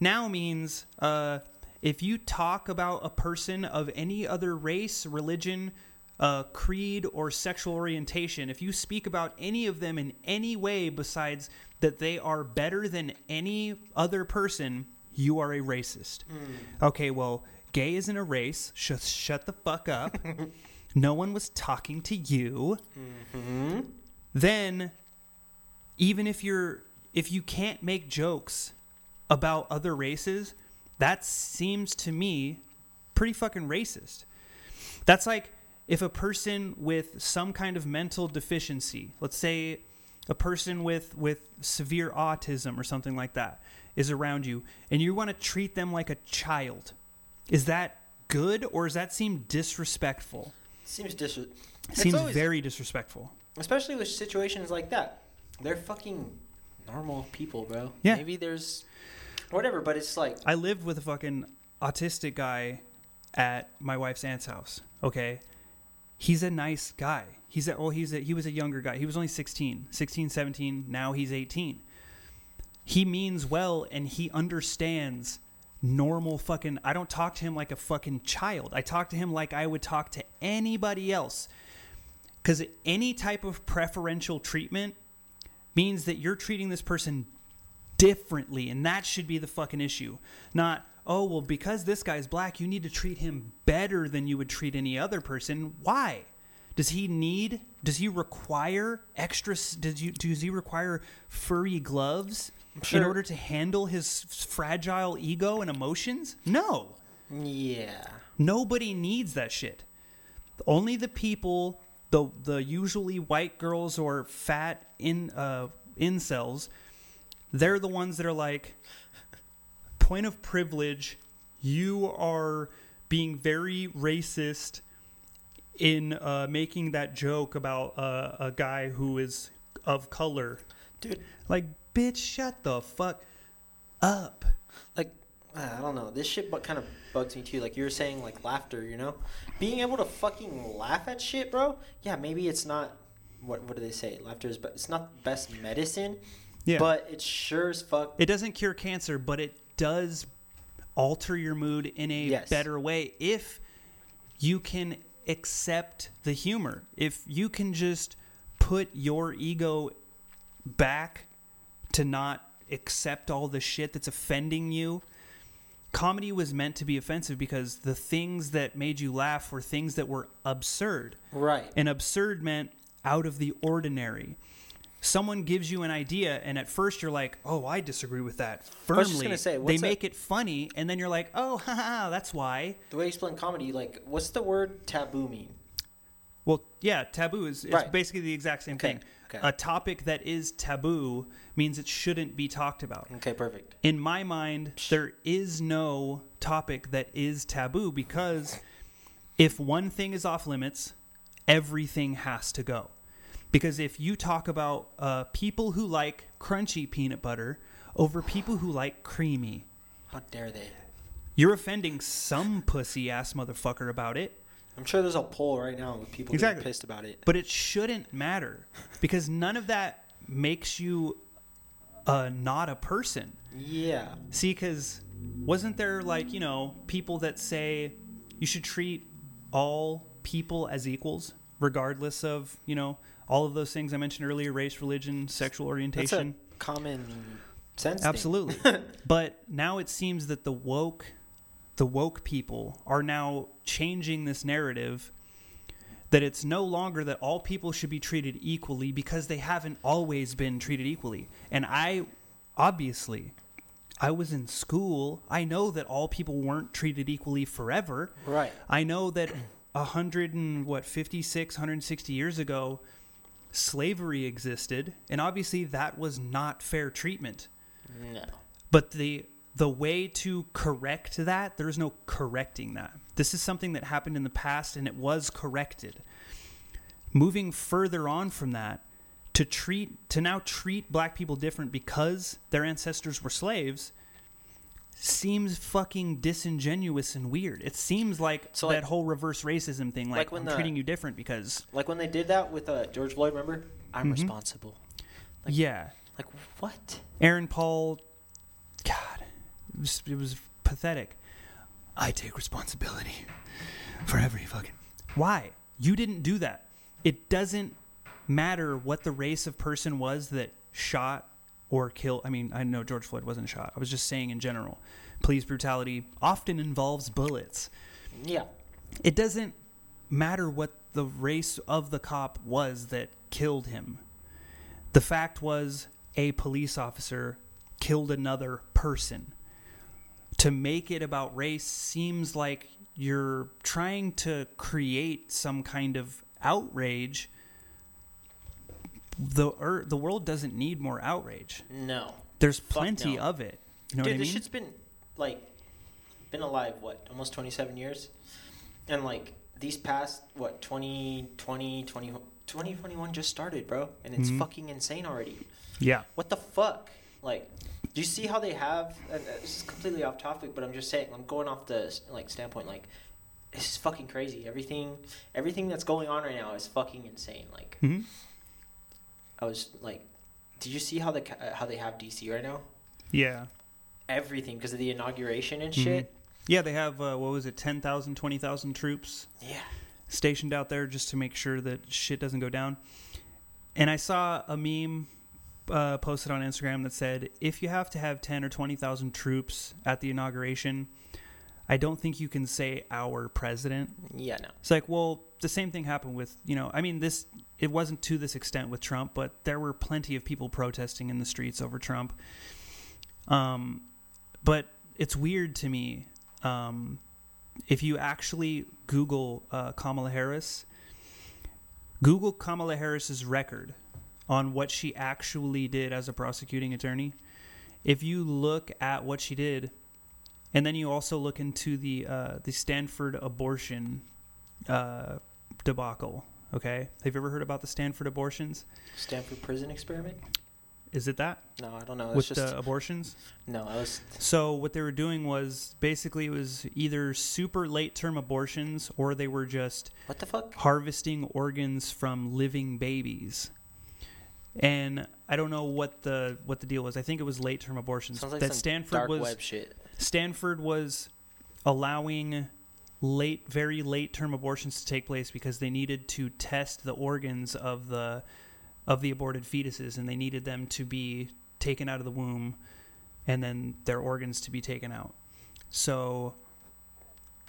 now means uh, if you talk about a person of any other race, religion, uh, creed, or sexual orientation, if you speak about any of them in any way besides that they are better than any other person, you are a racist. Okay, well, gay isn't a race. Shut, shut the fuck up. no one was talking to you. Mm-hmm. Then, even if you're if you can't make jokes about other races, that seems to me pretty fucking racist. That's like if a person with some kind of mental deficiency, let's say a person with with severe autism or something like that is around you and you want to treat them like a child. Is that good or does that seem disrespectful? Seems dis. Seems always- very disrespectful. especially with situations like that. They're fucking normal people, bro. Yeah. Maybe there's whatever, but it's like I lived with a fucking autistic guy at my wife's aunt's house. Okay. He's a nice guy. He's a, well, he's a, he was a younger guy. He was only 16, 16, 17. Now he's 18. He means well and he understands normal fucking. I don't talk to him like a fucking child. I talk to him like I would talk to anybody else. Because any type of preferential treatment means that you're treating this person differently, and that should be the fucking issue. Not, oh, well, because this guy's black, you need to treat him better than you would treat any other person. Why? Does he need? Does he require extra? Does you? Does he require furry gloves in order to handle his fragile ego and emotions? No. Yeah. Nobody needs that shit. Only the people, the the usually white girls or fat in uh, incels, they're the ones that are like, point of privilege. You are being very racist in uh, making that joke about uh, a guy who is of color. Dude, Like, bitch, shut the fuck up. like I don't know. This shit but kind of bugs me too. Like you were saying like laughter, you know? Being able to fucking laugh at shit, bro. Yeah, maybe it's not what what do they say? Laughter is but it's not the best medicine, Yeah. but it sure as fuck It doesn't cure cancer, but it does alter your mood in a Yes. better way if you can accept the humor. If you can just put your ego back to not accept all the shit that's offending you. Comedy was meant to be offensive because the things that made you laugh were things that were absurd. right. And absurd meant out of the ordinary. Someone gives you an idea, and at first you're like, "Oh, I disagree with that." Firmly, was just gonna say, they a- make it funny, and then you're like, "Oh, haha, that's why." The way you explain comedy, like what's the word taboo mean? Well, yeah, taboo is it's Right. basically the exact same Okay, thing. okay. A topic that is taboo means it shouldn't be talked about. Okay, perfect. In my mind, there is no topic that is taboo because if one thing is off limits, everything has to go. Because if you talk about uh, people who like crunchy peanut butter over people who like creamy, How dare they? you're offending some pussy ass motherfucker about it. I'm sure there's a poll right now with people Exactly. getting pissed about it. But it shouldn't matter because none of that makes you uh, not a person. Yeah. See, because wasn't there like you know people that say you should treat all people as equals, regardless of you know all of those things I mentioned earlier: race, religion, sexual That's a orientation. common sense. Absolutely. but now it seems that the woke, the woke people are now changing this narrative. That it's no longer that all people should be treated equally because they haven't always been treated equally. And I, obviously, I was in school. I know that all people weren't treated equally forever. Right. I know that a hundred and what fifty six, hundred and sixty years ago, slavery existed, and obviously that was not fair treatment. No. But the the way to correct that, there's no correcting that. This is something that happened in the past and it was corrected. Moving further on from that, to treat to now treat black people different because their ancestors were slaves seems fucking disingenuous and weird. It seems like So, that whole reverse racism thing, like, like when I'm the- treating you different because Like when they did that with uh, George Floyd, remember? I'm Mhm. responsible. Like- yeah, Like what? Aaron Paul, God, it was, it was pathetic. I take responsibility for every fucking. Why? You didn't do that. It doesn't matter what the race of person was that shot or killed. I mean, I know George Floyd wasn't shot. I was just saying in general. Police brutality often involves bullets. Yeah. It doesn't matter what the race of the cop was that killed him. The fact was a police officer killed another person. To make it about race seems like you're trying to create some kind of outrage. The er, the world doesn't need more outrage. No. There's plenty no. of it. You know Dude, what I this mean? shit's been like been alive what almost 27 years, and like these past what 2020 20, 2021 just started, bro, and it's Mhm. fucking insane already. yeah. What the fuck? Like, do you see how they have? And uh, this is completely off topic, but I'm just saying. I'm going off the like standpoint. Like, this is fucking crazy. Everything, everything that's going on right now is fucking insane. Like, mm-hmm. I was like, did you see how the uh, how they have DC right now? Yeah. Everything because of the inauguration and Mhm. shit. Yeah, they have uh, what was it, 10,000, 20,000 troops Yeah. stationed out there just to make sure that shit doesn't go down. And I saw a meme uh, posted on Instagram that said, "If you have to have ten or twenty thousand troops at the inauguration, I don't think you can say our president." Yeah, no. It's like, well, the same thing happened with you know. I mean, this it wasn't to this extent with Trump, but there were plenty of people protesting in the streets over Trump. Um, but it's weird to me. Um, if you actually Google uh, Kamala Harris, Google Kamala Harris's record on what she actually did as a prosecuting attorney. If you look at what she did, and then you also look into the uh, the Stanford abortion uh, debacle. Okay, have you ever heard about the Stanford abortions? Stanford prison experiment? Is it that No, I don't know. with just the abortions? no. I was So what they were doing was basically it was either super late term abortions or they were just what the fuck? harvesting organs from living babies. And I don't know what the what the deal was. I think it was late term abortions. Sounds like that some Stanford dark was web shit. Stanford was allowing late very late term abortions to take place because they needed to test the organs of the of the aborted fetuses and they needed them to be taken out of the womb and then their organs to be taken out. So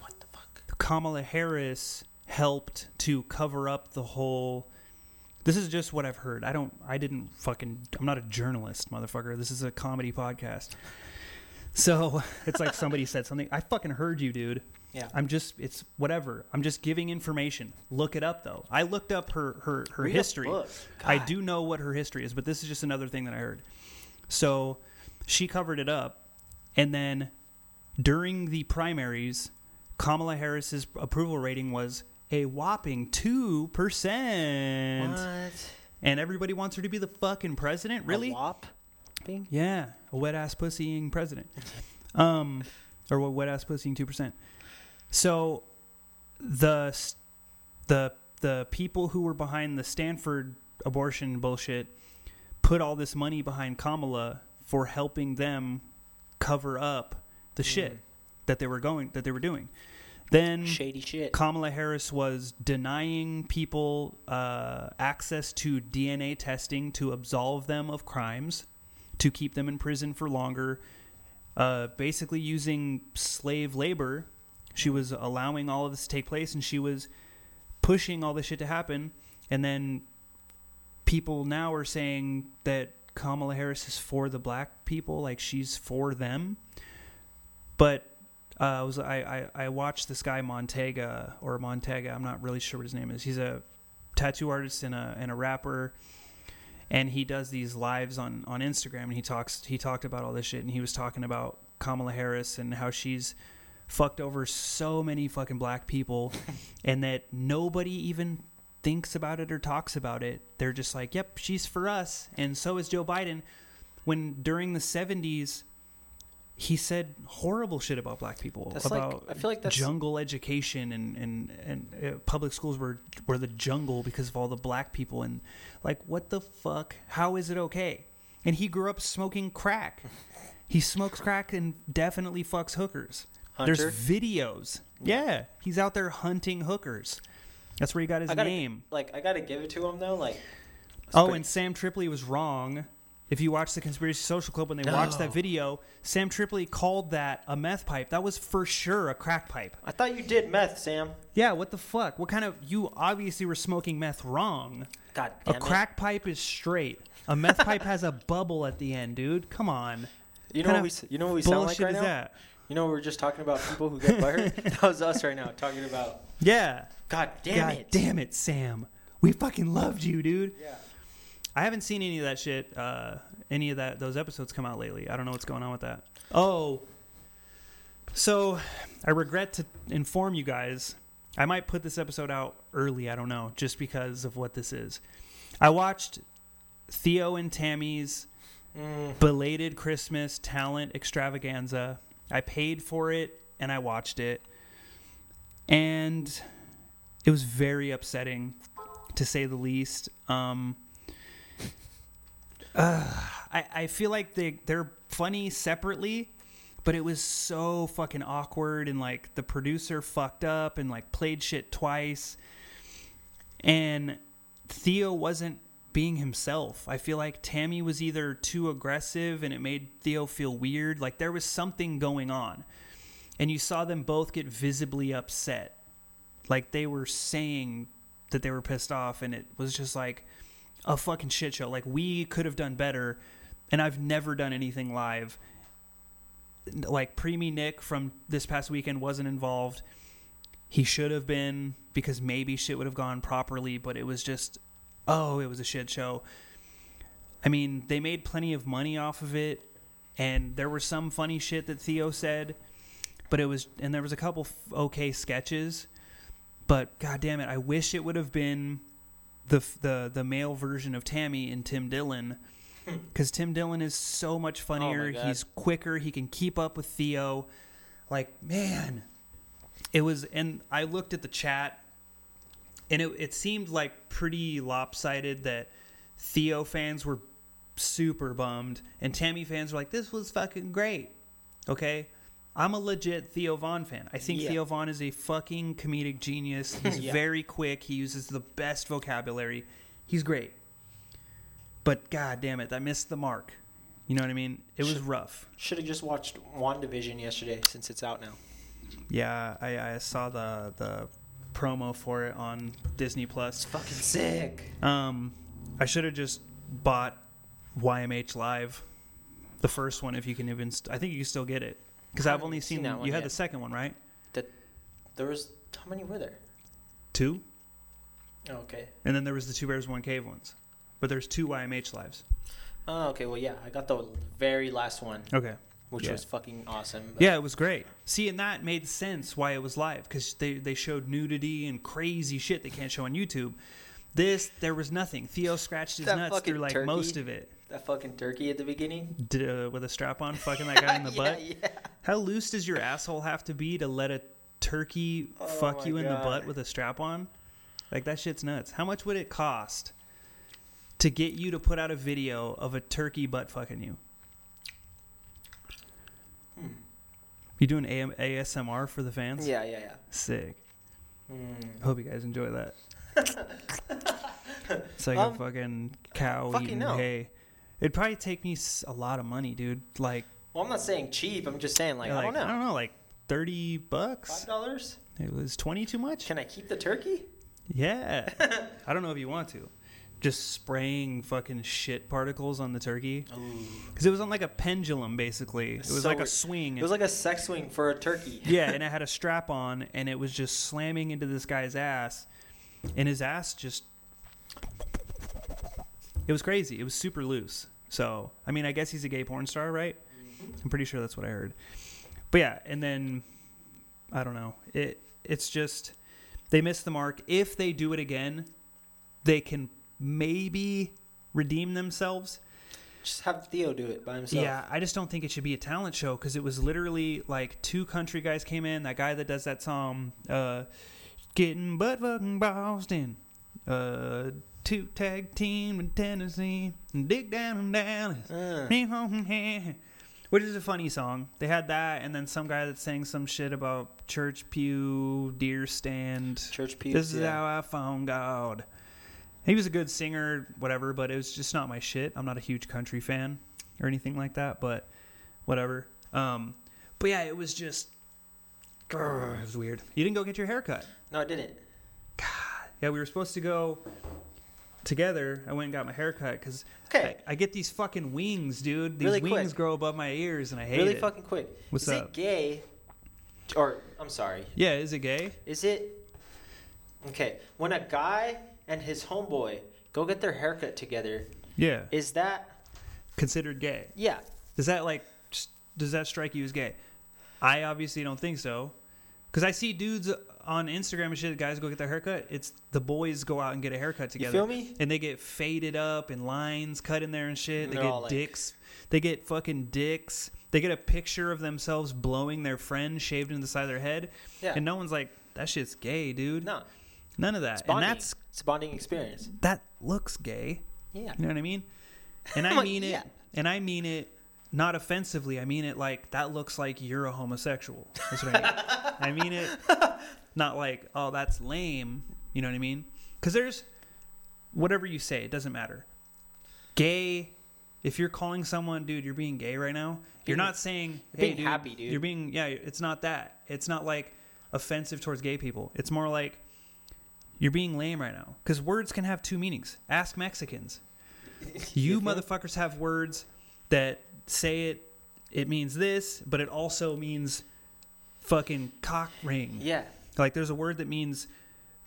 What the fuck? Kamala Harris helped to cover up the whole. This is just what I've heard. I don't. I didn't fucking. I'm not a journalist, motherfucker. This is a comedy podcast. So it's like somebody said something. I fucking heard you, dude. Yeah. I'm just. It's whatever. I'm just giving information. Look it up though. I looked up her her her Read history. I do know what her history is, but this is just another thing that I heard. So she covered it up, and then during the primaries, Kamala Harris's approval rating was a whopping two percent, What? and everybody wants her to be the fucking president. Really? A? Yeah, a wet ass pussying president. Um, or what wet ass pussying two percent. So, the the the people who were behind the Stanford abortion bullshit put all this money behind Kamala for helping them cover up the shit Mm. that they were going that they were doing. Then Shady shit. Kamala Harris was denying people uh, access to DNA testing to absolve them of crimes, to keep them in prison for longer, uh, basically using slave labor. She was allowing all of this to take place and she was pushing all this shit to happen. And then people now are saying that Kamala Harris is for the black people, like she's for them. But uh, I was I, I I watched this guy Montega or Montega. I'm not really sure what his name is. He's a tattoo artist and a and a rapper, and he does these lives on on Instagram. And he talks he talked about all this shit, and he was talking about Kamala Harris and how she's fucked over so many fucking black people, and that nobody even thinks about it or talks about it. They're just like, "Yep, she's for us," and so is Joe Biden. When during the '70s he said horrible shit about black people That's like- about I feel like that's- jungle education and and and uh, public schools were were the jungle because of all the black people and like what the fuck how is it okay and he grew up smoking crack he smokes crack and definitely fucks hookers Hunter? there's videos yeah he's out there hunting hookers that's where he got his gotta, name Like I gotta give it to him though. Like. Oh, pretty- and Sam Tripoli was wrong. If you watch the Conspiracy Social Club when they watched that oh. video, Sam Tripoli called that a meth pipe. That was for sure a crack pipe. I thought you did meth, Sam. Yeah, what the fuck? What kind of you obviously were smoking meth wrong. God A damn it. crack pipe is straight. A meth pipe has a bubble at the end, dude. Come on. You know Kinda what we s- you know what we sound like Bullshit right is now? that? You know we were just talking about people who get fired. that was us right now talking about. Yeah. God damn God it. damn it, Sam. We fucking loved you, dude. Yeah. I haven't seen any of that shit. Uh, any of that those episodes come out lately. I don't know what's going on with that. Oh, so I regret to inform you guys. I might put this episode out early. I don't know, just because of what this is. I watched Theo and Tammy's Mm, belated Christmas talent extravaganza. I paid for it and I watched it, and it was very upsetting, to say the least. Um, I I feel like they they're funny separately, but it was so fucking awkward and like the producer fucked up and like played shit twice, and Theo wasn't being himself. I feel like Tammy was either too aggressive and it made Theo feel weird. Like there was something going on. And you saw them both get visibly upset. Like they were saying that they were pissed off and it was just like a fucking shit show. Like we could have done better and I've never done anything live. Like Preemie Nick from this past weekend wasn't involved. He should have been because maybe shit would have gone properly, but it was just oh, it was a shit show. I mean, they made plenty of money off of it, and there was some funny shit that Theo said, but it was, and there was a couple okay sketches, but god damn it, I wish it would have been the the the male version of Tammy and Tim Dillon, because Tim Dillon is so much oh funnier. God. He's quicker. He can keep up with Theo. Like man, it was, and I looked at the chat and it, it seemed like pretty lopsided that Theo fans were super bummed and Tammy fans were like, "This was fucking great." Okay, I'm a legit Theo Von fan. I think Yeah. Theo Von is a fucking comedic genius. He's Yeah. very quick. He uses the best vocabulary. He's great. But god damn it, I missed the mark. You know what I mean? It was rough. Should have just watched WandaVision yesterday since it's out now. Yeah, I, I saw the the promo for it on Disney Plus. It's fucking sick. Um, I should have just bought YMH Live, the first one. If you can even, st- I think you can still get it because I've only seen seen. that one you had yet. the second one, right? That There was how many were there? Two, Oh, okay. and then there was the Two Bears One Cave ones. But there's two YMH lives. Oh, okay. Well, yeah, I got the very last one, Okay. which Yeah. was fucking awesome. but- Yeah, it was great. See, and that made sense why it was live because they they showed nudity and crazy shit they can't show on YouTube. This there was nothing. Theo scratched his That nuts through like turkey. most of it. That fucking turkey at the beginning. Did, uh, with a strap on, fucking that guy in the yeah, butt. Yeah. How loose does your asshole have to be to let a turkey Oh fuck you in the butt with a strap on? Like that shit's nuts. How much would it cost to get you to put out a video of a turkey butt fucking you? Hmm. You doing AM- ASMR for the fans? Yeah, yeah, yeah. Sick. Mm. Hope you guys enjoy that. It's like Um, a fucking cow fucking eating no. hay. It'd probably take me a lot of money, dude. Like, Well, I'm not saying cheap. I'm just saying like, like I don't know. I don't know, like thirty bucks. Five dollars? It was twenty too much. Can I keep the turkey? Yeah. I don't know if you want to. Just spraying fucking shit particles on the turkey. Because it was on like a pendulum, basically. It was So like a swing. It was like a sex swing for a turkey. yeah, and it had a strap on, and it was just slamming into this guy's ass. And his ass just. It was crazy. It was super loose. So, I mean, I guess he's a gay porn star, right? I'm pretty sure that's what I heard. But yeah, and then I don't know. It it's just they missed the mark. If they do it again, they can maybe redeem themselves. Just have Theo do it by himself. Yeah, I just don't think it should be a talent show because it was literally like two country guys came in. That guy that does that song, uh, "Getting Butt Fucking Boston," uh, two tag team in Tennessee, And dig down in Dallas. Uh, Which is a funny song. They had that, and then some guy that sang some shit about church pew, deer stand. church pew. This is yeah. how I found God. He was a good singer, whatever, but it was just not my shit. I'm not a huge country fan or anything like that, but whatever. Um, but yeah, it was just, grr, it was weird. You didn't go get your hair cut. No, I didn't. God. Yeah, we were supposed to go together. I went and got my hair cut because Okay. I, I get these fucking wings, dude. These Really wings quick. grow above my ears, and I hate really it. fucking quick. What's is up? it gay? Or I'm sorry. yeah, is it gay? Is it okay when a guy and his homeboy go get their haircut together? Yeah, Is that considered gay. yeah? Does that like does that strike you as gay? I obviously don't think so. Cuz I see dudes on Instagram and shit guys go get their haircut. It's the boys go out and get a haircut together. You feel me? And they get faded up and lines cut in there and shit. They they're get like- dicks. They get fucking dicks. They get a picture of themselves blowing their friend shaved into the side of their head. Yeah. And no one's like, that shit's gay, dude. no, None of that. it's And bonding. that's it's a bonding experience. that looks gay. Yeah. You know what I mean? And I Like, mean it. yeah. And I mean it not offensively. I mean it like that looks like you're a homosexual. That's what I mean. I mean it not like oh that's lame. You know what I mean? Because there's whatever you say, it doesn't matter. Gay, if you're calling someone, dude, you're being gay right now. You're Being- not saying, you're hey, being dude, happy, dude. You're being, yeah, it's not that. It's not like offensive towards gay people. It's more like you're being lame right now. Because words can have two meanings. Ask Mexicans. You motherfuckers have words that say it, it means this, but it also means fucking cock ring. Yeah. Like there's a word that means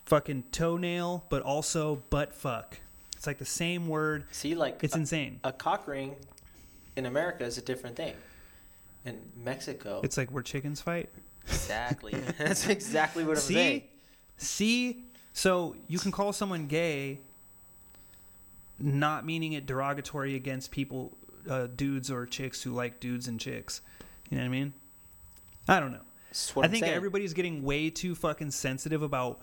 fucking toenail, but also butt fuck. It's like the same word. See, like It's a, insane. a cock ring in America is a different thing. In Mexico, It's like where chickens fight. exactly. That's exactly what I'm See? saying. See? So you can call someone gay, not meaning it derogatory against people, uh, dudes or chicks who like dudes and chicks. You know what I mean? I don't know. I I'm think saying. everybody's getting way too fucking sensitive about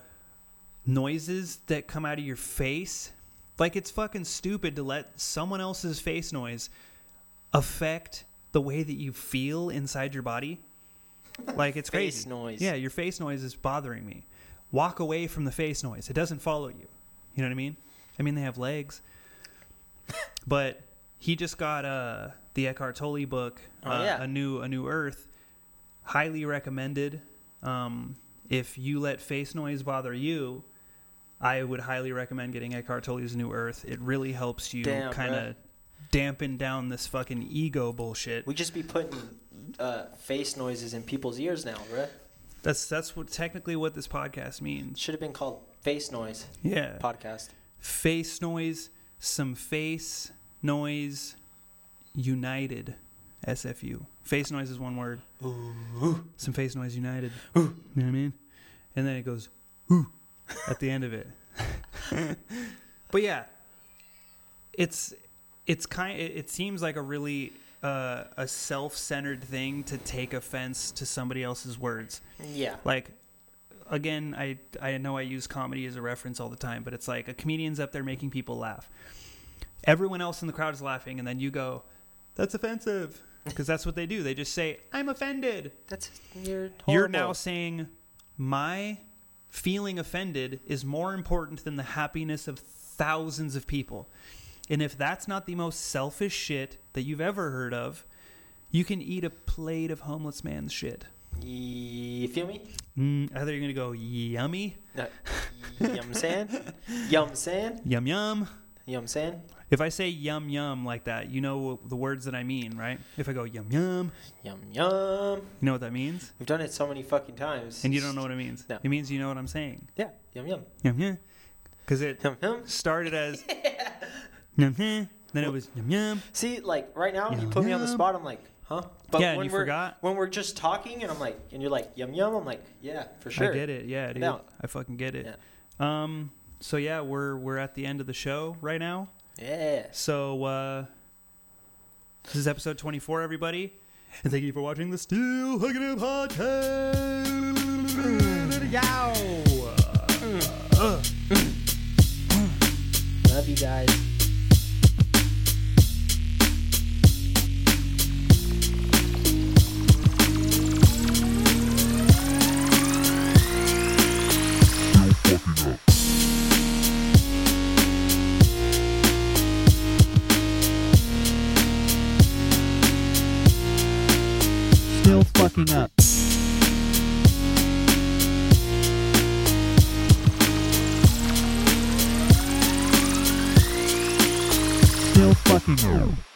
noises that come out of your face. Like it's fucking stupid to let someone else's face noise affect the way that you feel inside your body. Like it's Face crazy. noise. Yeah, your face noise is bothering me. Walk away from the face noise. It doesn't follow you. You know what I mean? I mean they have legs. but he just got uh the Eckhart Tolle book, Oh, uh, yeah. a new a new Earth. Highly recommended. Um, if you let face noise bother you, I would highly recommend getting Eckhart Tolle's New Earth. It really helps you kind of dampen down this fucking ego bullshit. We just be putting uh, face noises in people's ears now, right? That's that's what technically what this podcast means. Should have been called Face Noise Yeah. Podcast. face noise, some face noise, united, SFU. Face noise is one word. Some face noise united. You know what I mean? And then it goes, ooh, at the end of it. but yeah, it's it's kind. It, it seems like a really uh, a self-centered thing to take offense to somebody else's words Yeah. like again i i know i use comedy as a reference all the time but it's like a comedian's up there making people laugh everyone else in the crowd is laughing and then you go that's offensive because that's what they do they just say i'm offended That's you're you're now saying my feeling offended is more important than the happiness of thousands of people and if that's not the most selfish shit that you've ever heard of you can eat a plate of homeless man's shit You feel me? Mm, either you're gonna go yummy, No. Yum saying? Yum saying? yum yum. Yum I'm saying? If I say yum yum like that, you know the words that I mean, right? If I go yum yum, Yum yum. you know what that means, We've done it so many fucking times. and you don't know what it means. No. It means you know what I'm saying. Yeah. Yum yum. Yum yum, because it Yum yum. started as yum yum, then it was yum yum. See, like right now, you Yum put me on the spot. I'm like, huh? Yeah, when you we're, forgot? When we're just talking, and I'm like, and you're like, yum yum. I'm like, yeah, for sure. I get it. Yeah, dude. I fucking get it. Um. So yeah, we're we're at the end of the show right now. Yeah. So uh this is episode 24, everybody. And thank you for watching the Still Hooking It podcast. Yow. Uh, Love you guys. Fucking up. Still fucking up.